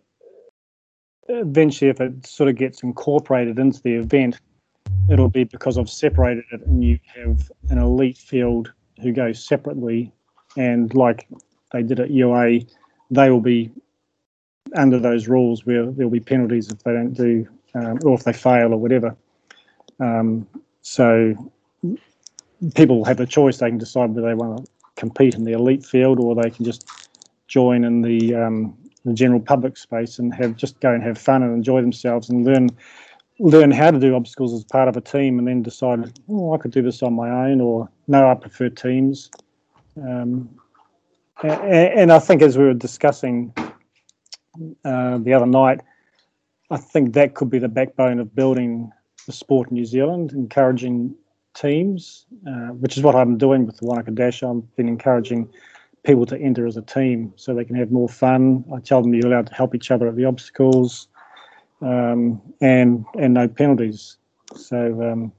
eventually, if it sort of gets incorporated into the event, it'll be because I've separated it and you have an elite field who go separately, and like they did at UA, they will be under those rules where there'll be penalties if they don't do um, or if they fail or whatever. Um, so people have a choice; they can decide whether they want to compete in the elite field or they can just join in the um, the general public space and have just go and have fun and enjoy themselves and learn learn how to do obstacles as part of a team and then decide, oh, I could do this on my own, or no, I prefer teams. Um, a- a- and I think as we were discussing uh, the other night, I think that could be the backbone of building the sport in New Zealand, encouraging teams, uh, which is what I'm doing with the Wanaka Dash. I've been encouraging people to enter as a team so they can have more fun. I tell them you're allowed to help each other at the obstacles um, and and no penalties. So um,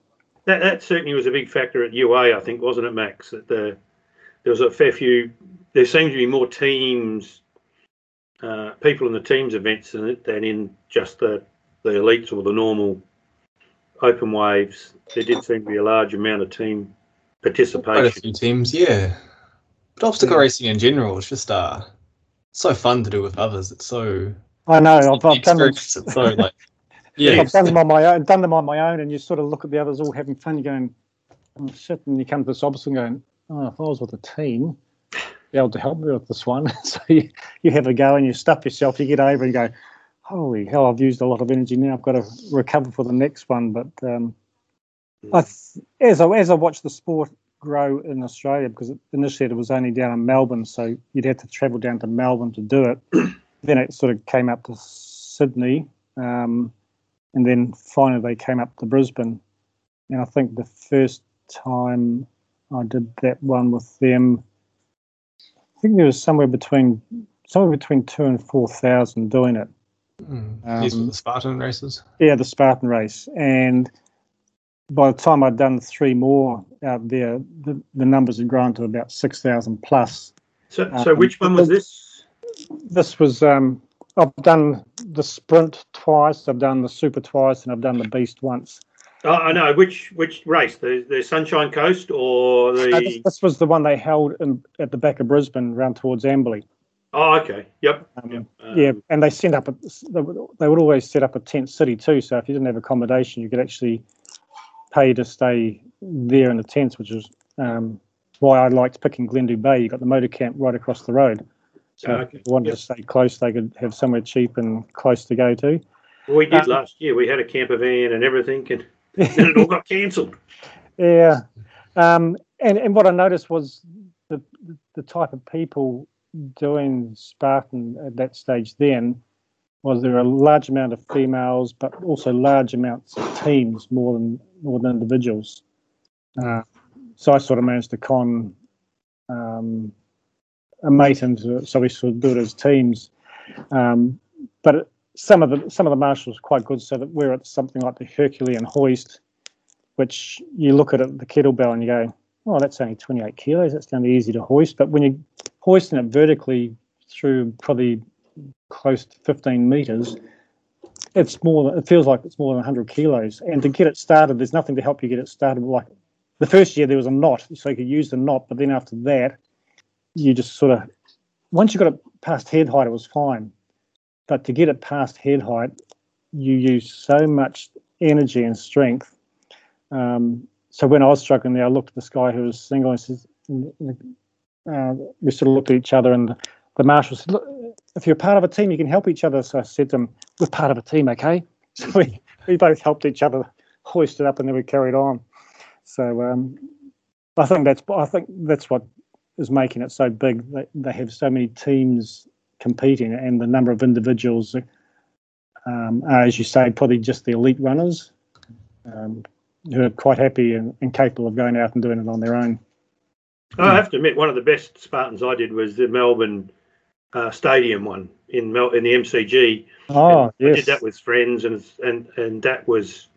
that, that certainly was a big factor at UA, I think, wasn't it, Max? That the, there was a fair few. There seemed to be more teams, uh, people in the teams events than, than in just the the elites or the normal open waves. There did seem to be a large amount of team participation. Quite a few teams, yeah. But obstacle Yeah. racing in general is just uh so fun to do with others. It's so I know I've, I've done them. It's so like [LAUGHS] yeah, I've done them on my own. Done them on my own, and you sort of look at the others all having fun. You're going, oh, shit, and you come to this obstacle and going, oh, if I was with a team, be able to help me with this one. [LAUGHS] so you, you have a go and you stuff yourself. You get over and go, holy hell, I've used a lot of energy now. I've got to recover for the next one. But um, I, th- as I as I watched the sport grow in Australia, because initially it was only down in Melbourne, so you'd have to travel down to Melbourne to do it. [CLEARS THROAT] then it sort of came up to Sydney. Um, and then finally they came up to Brisbane. And I think the first time I did that one with them, I think there was somewhere between somewhere between two and four thousand doing it. Mm. These were Um, the Spartan races. Yeah, the Spartan race. And by the time I'd done three more out there, the, the numbers had grown to about six thousand plus. So, so Um, which one was this? This was um, I've done the sprint twice, I've done the super twice, and I've done the beast once. Oh, I know which which race the the Sunshine Coast or Uh, this, the this was the one they held in, at the back of Brisbane, round towards Amberley. oh okay yep, Um, yep. Um, yeah, and they sent up a, they would they would always set up a tent city too. So if you didn't have accommodation, you could actually pay to stay there in the tents, which is um, why I liked picking Glendhu Bay. You got the motor camp right across the road. So Ah, if okay. they wanted Yep. to stay close, they could have somewhere cheap and close to go to. we did um, last year. We had a camper van and everything, and then it all got cancelled. [LAUGHS] Yeah, um, and and what I noticed was the the type of people doing Spartan at that stage then was there a large amount of females, but also large amounts of teams more than more than individuals. Uh, so I sort of managed to con um, a mate into it, so we sort of do it as teams. Um, but it, some of the some of the marshals were quite good, so that we're at something like the Herculean hoist, which you look at it, the kettlebell and you go, oh, that's only 28 kilos. That's going to be easy to hoist. But when you're hoisting it vertically through probably close to 15 meters, it's more. It feels like it's more than 100 kilos. And to get it started, there's nothing to help you get it started. Like the first year, there was a knot, so you could use the knot. But then after that, you just sort of once you got it past head height, it was fine. But to get it past head height, you use so much energy and strength um, so when I was struggling there, I looked at this guy who was single and says, uh, we sort of looked at each other and the marshal said, look, if you're part of a team, you can help each other. So I said to him, we're part of a team, okay? [LAUGHS] So we, we both helped each other hoist it up and then we carried on. So um, I think that's I think that's what is making it so big. They, they have so many teams competing and the number of individuals um, are, as you say, probably just the elite runners. Um, who are quite happy and, and capable of going out and doing it on their own. I have to admit, one of the best Spartans I did was the Melbourne uh, Stadium one in Mel- in the MCG. Oh, I yes. did that with friends, and and and that was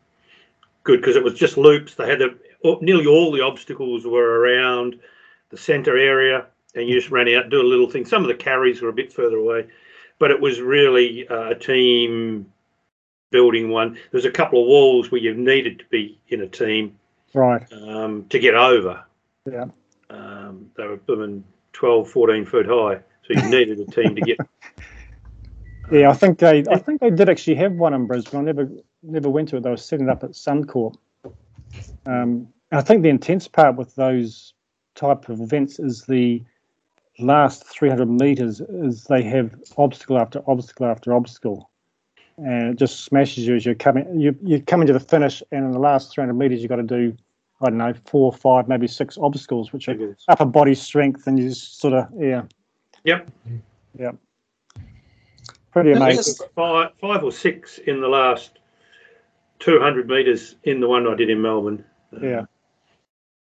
good because it was just loops. They had the, nearly all the obstacles were around the centre area, and you just ran out and do a little thing. Some of the carries were a bit further away, but it was really uh, a team building one. There's a couple of walls where you needed to be in a team right. um, to get over. Yeah. Um, they were blooming 12, 14 foot high, so you needed a team to get. [LAUGHS] Yeah, I think they I think they did actually have one in Brisbane. I never never went to it. They were setting it up at Suncorp. Um, I think the intense part with those type of events is the last 300 meters is they have obstacle after obstacle after obstacle and it just smashes you as you're coming you, you're coming to the finish and in the last 300 meters you've got to do i don't know four five maybe six obstacles which are upper body strength and you just sort of yeah Yep. yep pretty amazing five, five or six in the last 200 metres in the one I did in Melbourne. Yeah.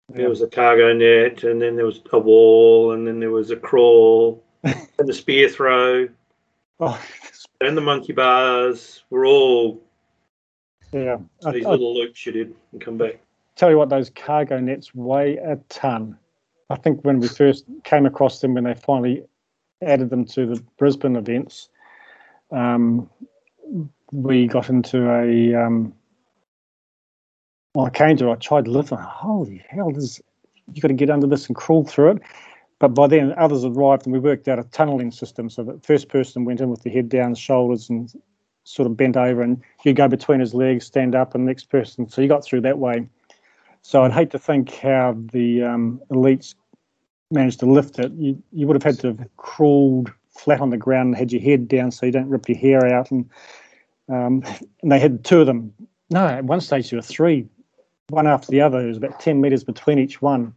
There was a cargo net, and then there was a wall, and then there was a crawl, [LAUGHS] and the spear throw, Oh, and the monkey bars were all yeah. These I little loops you did and come back. tell you what, those cargo nets weigh a ton. I think when we first came across them, when they finally added them to the Brisbane events, um, we got into a. Um, I came to. it, I tried to lift them. Holy hell! This you got to get under this and crawl through it. But by then, others arrived, and we worked out a tunneling system. So the first person went in with the head down, shoulders, and sort of bent over, and you go between his legs, stand up, and next person. So you got through that way. So I'd hate to think how the um, elites managed to lift it. You you would have had to have crawled flat on the ground and had your head down so you don't rip your hair out. And um, [LAUGHS] and they had two of them. No, at one stage there were three, one after the other. It was about ten meters between each one,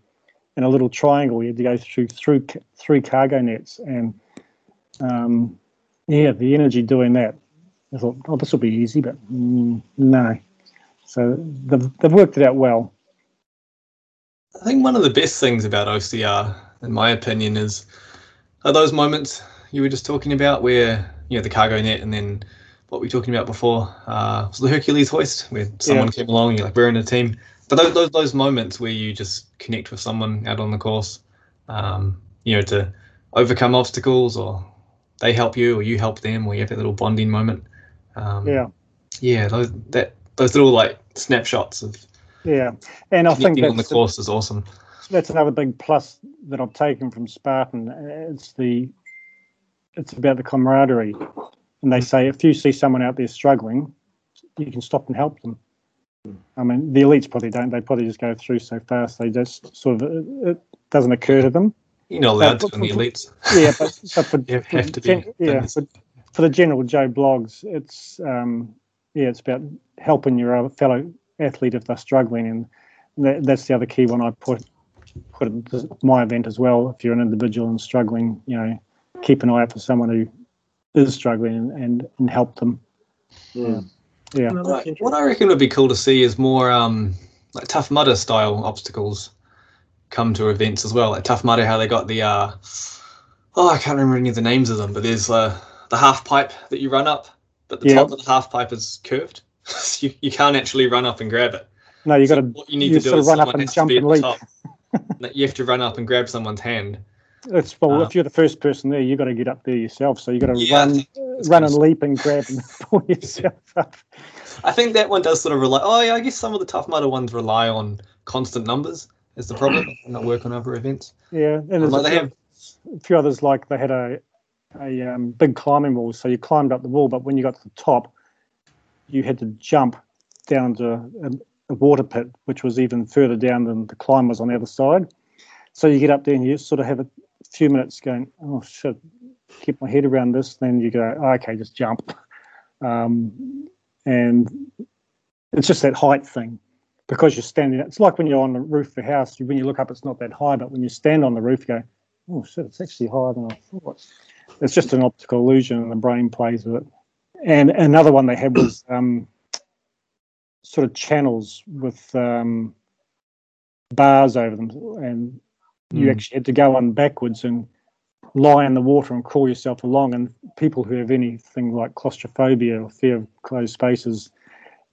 in a little triangle. You had to go through through three cargo nets, and um, yeah, the energy doing that. I thought, oh, this will be easy, but mm, no. So they've, they've worked it out well. I think one of the best things about OCR, in my opinion, is are those moments you were just talking about where you know the cargo net and then what we were talking about before uh, was the Hercules hoist where someone came along and you're like we're in a team. But those, those those moments where you just connect with someone out on the course, um, you know, to overcome obstacles or they help you or you help them or you have that little bonding moment. Um, Yeah, yeah, those that those little like snapshots of yeah, and I think on the course is awesome. that's another big plus that I've taken from Spartan. It's the it's about the camaraderie, and they say if you see someone out there struggling, you can stop and help them. I mean, the elites probably don't. They probably just go through so fast. They just sort of it, it doesn't occur to them. You're not allowed Yeah, to in the elites. Yeah, but, but for, [LAUGHS] You for have to be gen- yeah, for, for the general Joe blogs, it's um, yeah, it's about helping your fellow athlete if they're struggling, and that, that's the other key one I put put into my event as well. If you're an individual and struggling, you know, keep an eye out for someone who is struggling and and, and help them. Yeah. Yeah, Like, what I reckon would be cool to see is more um, like tough mudder style obstacles come to events as well. Like tough mudder, how they got the uh, oh I can't remember any of the names of them, but there's uh, the half pipe that you run up, but the Yeah. top of the half pipe is curved. [LAUGHS] So you, you can't actually run up and grab it. no, you got to what you need you to do is run up and jump be and the leap. top. [LAUGHS] You have to run up and grab someone's hand. It's well, Uh, if you're the first person there, you've got to get up there yourself. So you've got to Yeah, run, run and leap and grab [LAUGHS] and pull yourself up. I think that one does sort of rely. Oh yeah, I guess some of the tough mudder ones rely on constant numbers. Is the problem? and [CLEARS THROAT] not work on other events. Yeah, and Like a they have a few others like they had a a um, big climbing wall, so you climbed up the wall, but when you got to the top, you had to jump down to a, a water pit, which was even further down than the climb was on the other side. So you get up there and you sort of have a few minutes going, oh shit, keep my head around this. Then you go, oh, okay, just jump. Um, and it's just that height thing because you're standing. It's like when you're on the roof of a house. When you look up, it's not that high, but when you stand on the roof, you go, oh shit, it's actually higher than I thought. It's just an optical illusion, and the brain plays with it. And another one they had was [COUGHS] um, sort of channels with um, bars over them, and you Hmm. actually had to go on backwards and lie in the water and crawl yourself along. And people who have anything like claustrophobia or fear of closed spaces,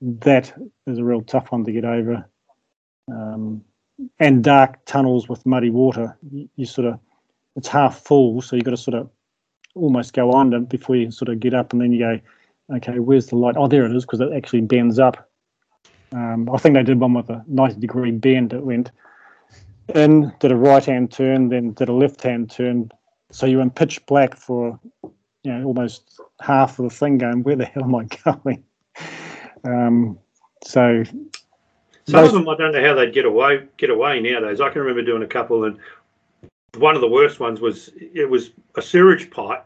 that is a real tough one to get over. Um, and dark tunnels with muddy water, you, you sort of, it's half full, so you've got to sort of almost go under before you sort of get up, and then you go, okay, where's the light? Oh, there it is, because it actually bends up. Um, I think they did one with a 90 degree bend that went in, did a right hand turn, then did a left hand turn. So you're in pitch black for you know almost half of the thing going, where the hell am I [LAUGHS] going? Um, so Some Most- of them, I don't know how they'd get away get away nowadays. I can remember doing a couple, and one of the worst ones was it was a sewage pipe.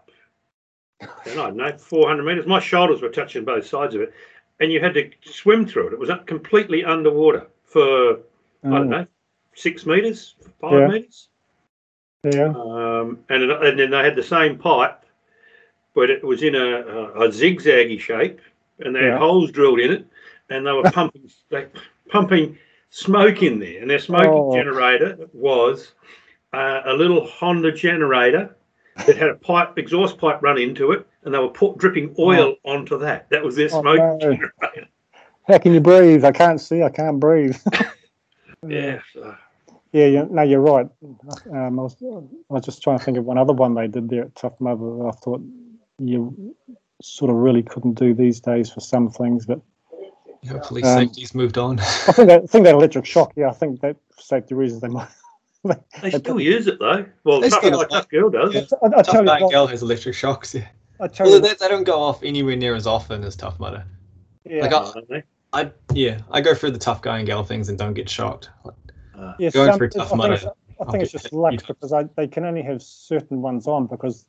And I don't know, 400 meters. My shoulders were touching both sides of it, and you had to swim through it. It was completely underwater for I don't know, six meters, five Yeah. meters. Yeah, Um, and, it- and then they had the same pipe, but it was in a, a, a zigzaggy shape, and they had holes drilled in it. and they were [LAUGHS] pumping like pumping smoke in there, and their smoking Oh. generator was uh, a little Honda generator that had a pipe exhaust pipe run into it, and they were put, dripping oil onto that. That was their Oh, smoking no. generator. How can you breathe? I can't see. I can't breathe. [LAUGHS] Yeah. so- Yeah, you, no, you're right. Um, I, was, I was just trying to think of one other one they did there at Tough Mudder that I thought you sort of really couldn't do these days for some things. But Hopefully, Um, safety's moved on. I think that I think that electric shock. Yeah, I think that for safety reasons they might. [LAUGHS] They still use it though. Well, They tough, still- like Tough Girl does. Yeah. I, I Tough tell you, Guy what, Gal has electric shocks. Yeah. I tell Well, you, they, they don't go off anywhere near as often as Tough Mudder. yeah, like, I- don't? I yeah, I go through the Tough Guy and Gal things and don't get shocked. Yeah, going some- for Tough think Mudder, it's- I think it's just hit luck a few because I, they can only have certain ones on because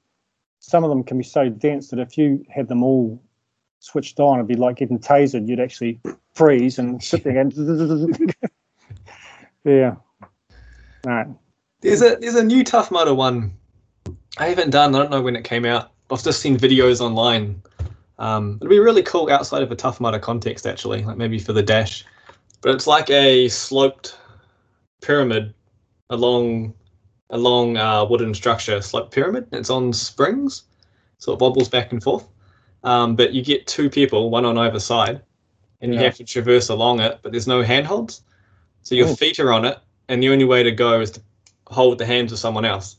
some of them can be so dense that if you had them all switched on, it'd be like getting tasered. You'd actually freeze and sit there and [LAUGHS] yeah. Right. There's a there's a new Tough Mudder one. I haven't done. I don't know when it came out. I've just seen videos online. Um, it'd be really cool outside of a Tough Mudder context, actually, like maybe for the dash. But it's like a sloped pyramid along a long uh, wooden structure, sloped pyramid. It's on springs, so it wobbles back and forth. Um, but you get two people, one on either side, and you have to traverse along it. But there's no handholds, so your Oh. feet are on it, and the only way to go is to hold the hands of someone else.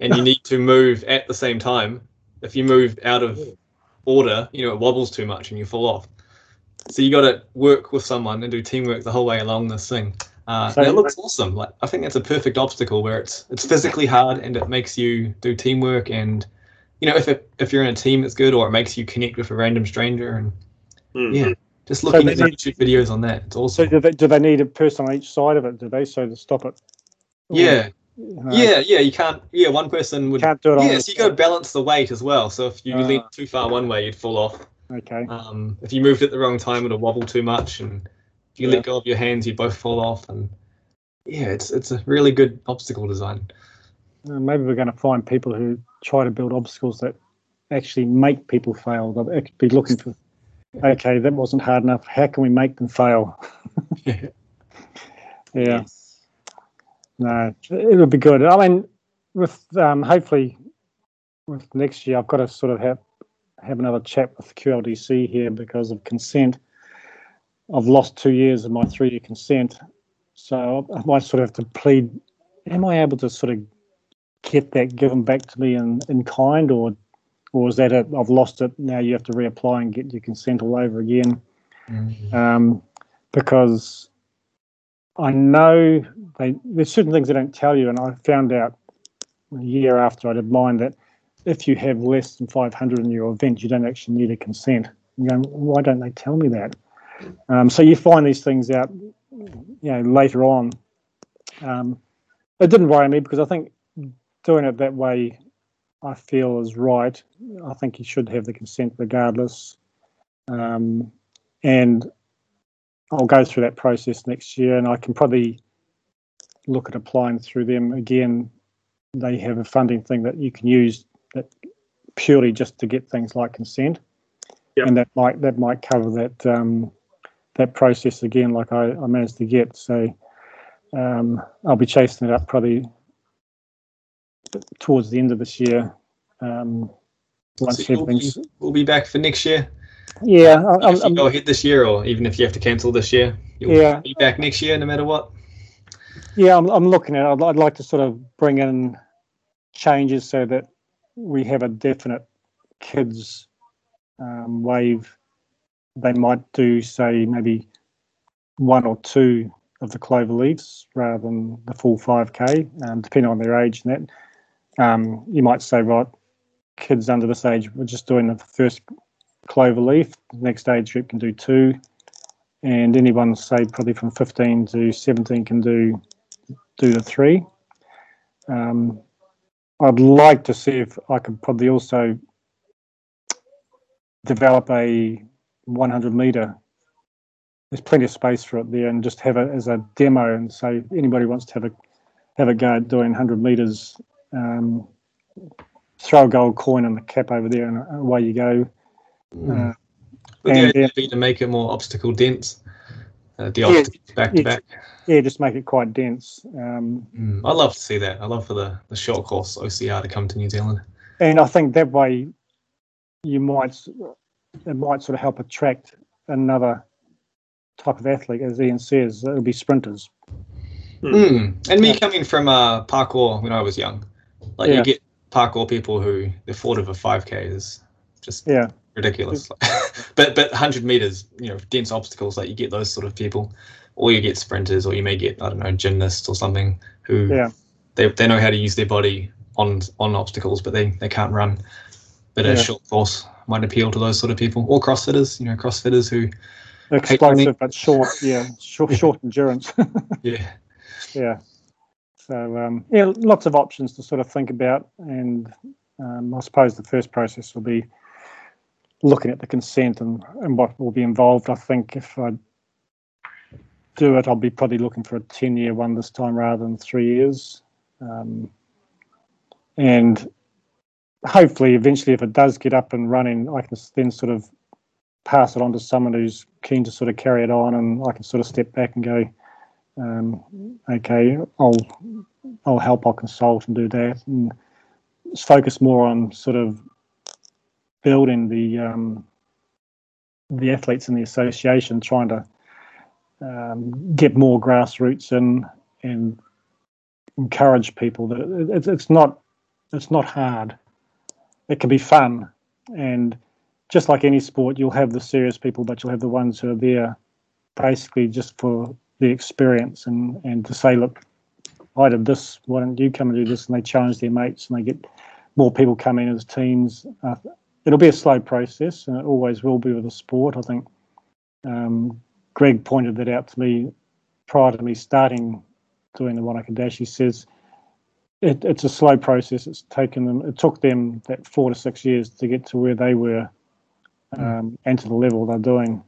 And you [LAUGHS] need to move at the same time. If you move out of order, you know, it wobbles too much and you fall off. So you got to work with someone and do teamwork the whole way along this thing. Uh, So- it looks awesome. Like I think that's a perfect obstacle where it's it's physically hard and it makes you do teamwork and you know if it, if you're in a team it's good or it makes you connect with a random stranger and Hmm. yeah, just looking they at need- YouTube videos on that, it's awesome. So do they, do they need a person on each side of it? Do they so to stop it? Yeah, Uh, yeah, yeah. You can't. Yeah, one person would. Can't do it. Yeah, so you got to balance the weight as well. So if you Ah. lean too far one way, you'd fall off. Okay. Um, if you moved at the wrong time, it'll wobble too much, and if you Yeah. let go of your hands, you'd both fall off. And yeah, it's it's a really good obstacle design. Uh, maybe we're going to find people who try to build obstacles that actually make people fail. They'll be looking for, okay, that wasn't hard enough. How can we make them fail? [LAUGHS] [LAUGHS] Yeah, yeah, no, it would be good. I mean, with um, hopefully with next year, I've got to sort of have have another chat with QLDC here because of consent. I've lost two years of my three-year consent, so I might sort of have to plead. Am I able to sort of get that given back to me in, in kind, or or is that it? I've lost it. Now you have to reapply and get your consent all over again um, because I know they, there's certain things they don't tell you, and I found out a year after I did mine that if you have less than 500 in your event, you don't actually need a consent. You go, why don't they tell me that? Um, so you find these things out, you know, later on. Um, it didn't worry me because I think doing it that way, I feel is right. I think you should have the consent regardless. Um, and I'll go through that process next year, and I can probably look at applying through them again. They have a funding thing that you can use that purely just to get things like consent, Yep. and that might that might cover that um, that process again, like I, I managed to get. So um, I'll be chasing it up probably towards the end of this year. Um, once So you'll be, we'll be back for next year. yeah, I- if you go ahead this year, or even if you have to cancel this year, you'll Yeah. be back next year, no matter what. Yeah, I'm, I'm looking at it. I'd, I'd like to sort of bring in changes so that we have a definite kids um, wave. They might do, say, maybe one or two of the clover leaves rather than the full 5K, um, depending on their age and that. Um, you might say, right, kids under this age, we're just doing the first clover leaf. The next age group can do two. And anyone, say, probably from 15 to 17 can do do the three. Um, I'd like to see if I could probably also develop a 100 meter. There's plenty of space for it there, and just have it as a demo, and say anybody wants to have a have a go at doing 100 meters. Um, throw a gold coin in the cap over there, and away you go. Uh, Would And, the idea yeah. be to make it more obstacle dense? Uh, the Yeah, obstacles back to yeah. back. Yeah, just make it quite dense. Um, Mm, I'd love to see that. I'd love for the, the short course OCR to come to New Zealand. and I think that way you might s- it might sort of help attract another type of athlete, as Ian says, it'll be sprinters. Mm. And me Yeah. coming from uh, parkour when I was young, like Yeah. you get parkour people who they're of a 5k is just Yeah, ridiculous. [LAUGHS] but but 100 meters, you know, dense obstacles, like you get those sort of people, or you get sprinters, or you may get I don't know gymnasts or something who Yeah. they, they know how to use their body on on obstacles, but they they can't run. But a Yeah. short course might appeal to those sort of people, or CrossFitters, you know, CrossFitters who explosive but short. Yeah, [LAUGHS] short short endurance. [LAUGHS] yeah yeah. So um, yeah, lots of options to sort of think about, and um, I suppose the first process will be looking at the consent and, and what will be involved. I think if I do it, I'll be probably looking for a ten-year one this time rather than three years, um, and hopefully, eventually, if it does get up and running, I can then sort of pass it on to someone who's keen to sort of carry it on, and I can sort of step back and go um, okay, I'll I'll help, I'll consult and do that, and focus more on sort of building the um, the athletes in the association, trying to um, get more grassroots in and encourage people that it, it's it's not it's not hard. It can be fun, and just like any sport, you'll have the serious people, but you'll have the ones who are there basically just for the experience and and to say, look, I did this. Why don't you come and do this? And they challenge their mates and they get more people come in as teams. Uh, it'll be a slow process, and it always will be with a sport. I think um, Greg pointed that out to me prior to me starting doing the Wanaka Dash. He says it, it's a slow process. It's taken them. It took them that four to six years to get to where they were um, and to the level they're doing.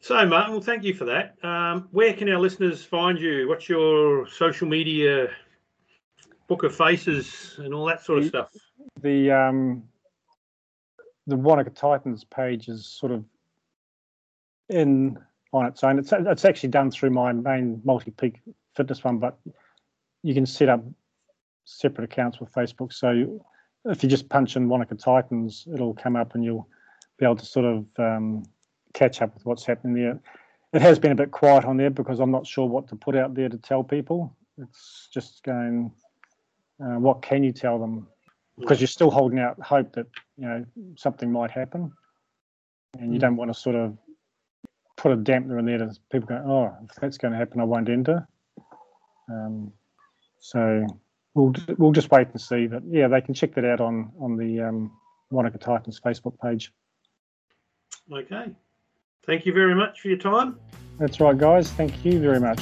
So, Martin, well, thank you for that. Um, where can our listeners find you? What's your social media, book of faces, and all that sort of stuff? the um, the Wanaka Titans page is sort of in on its own. It's it's actually done through my main multi-peak fitness one, but you can set up separate accounts with Facebook. So if you just punch in Wanaka Titans, it'll come up and you'll be able to sort of um, catch up with what's happening there. It has been a bit quiet on there because I'm not sure what to put out there to tell people. It's just going, uh, what can you tell them? Because you're still holding out hope that you know something might happen, and you don't want to sort of put a dampener in there to people going, oh, if that's going to happen, I won't enter. Um, so we'll we'll just wait and see. But yeah, they can check that out on on the um, Wanaka Titans Facebook page. Okay. Thank you very much for your time. That's right, guys. Thank you very much.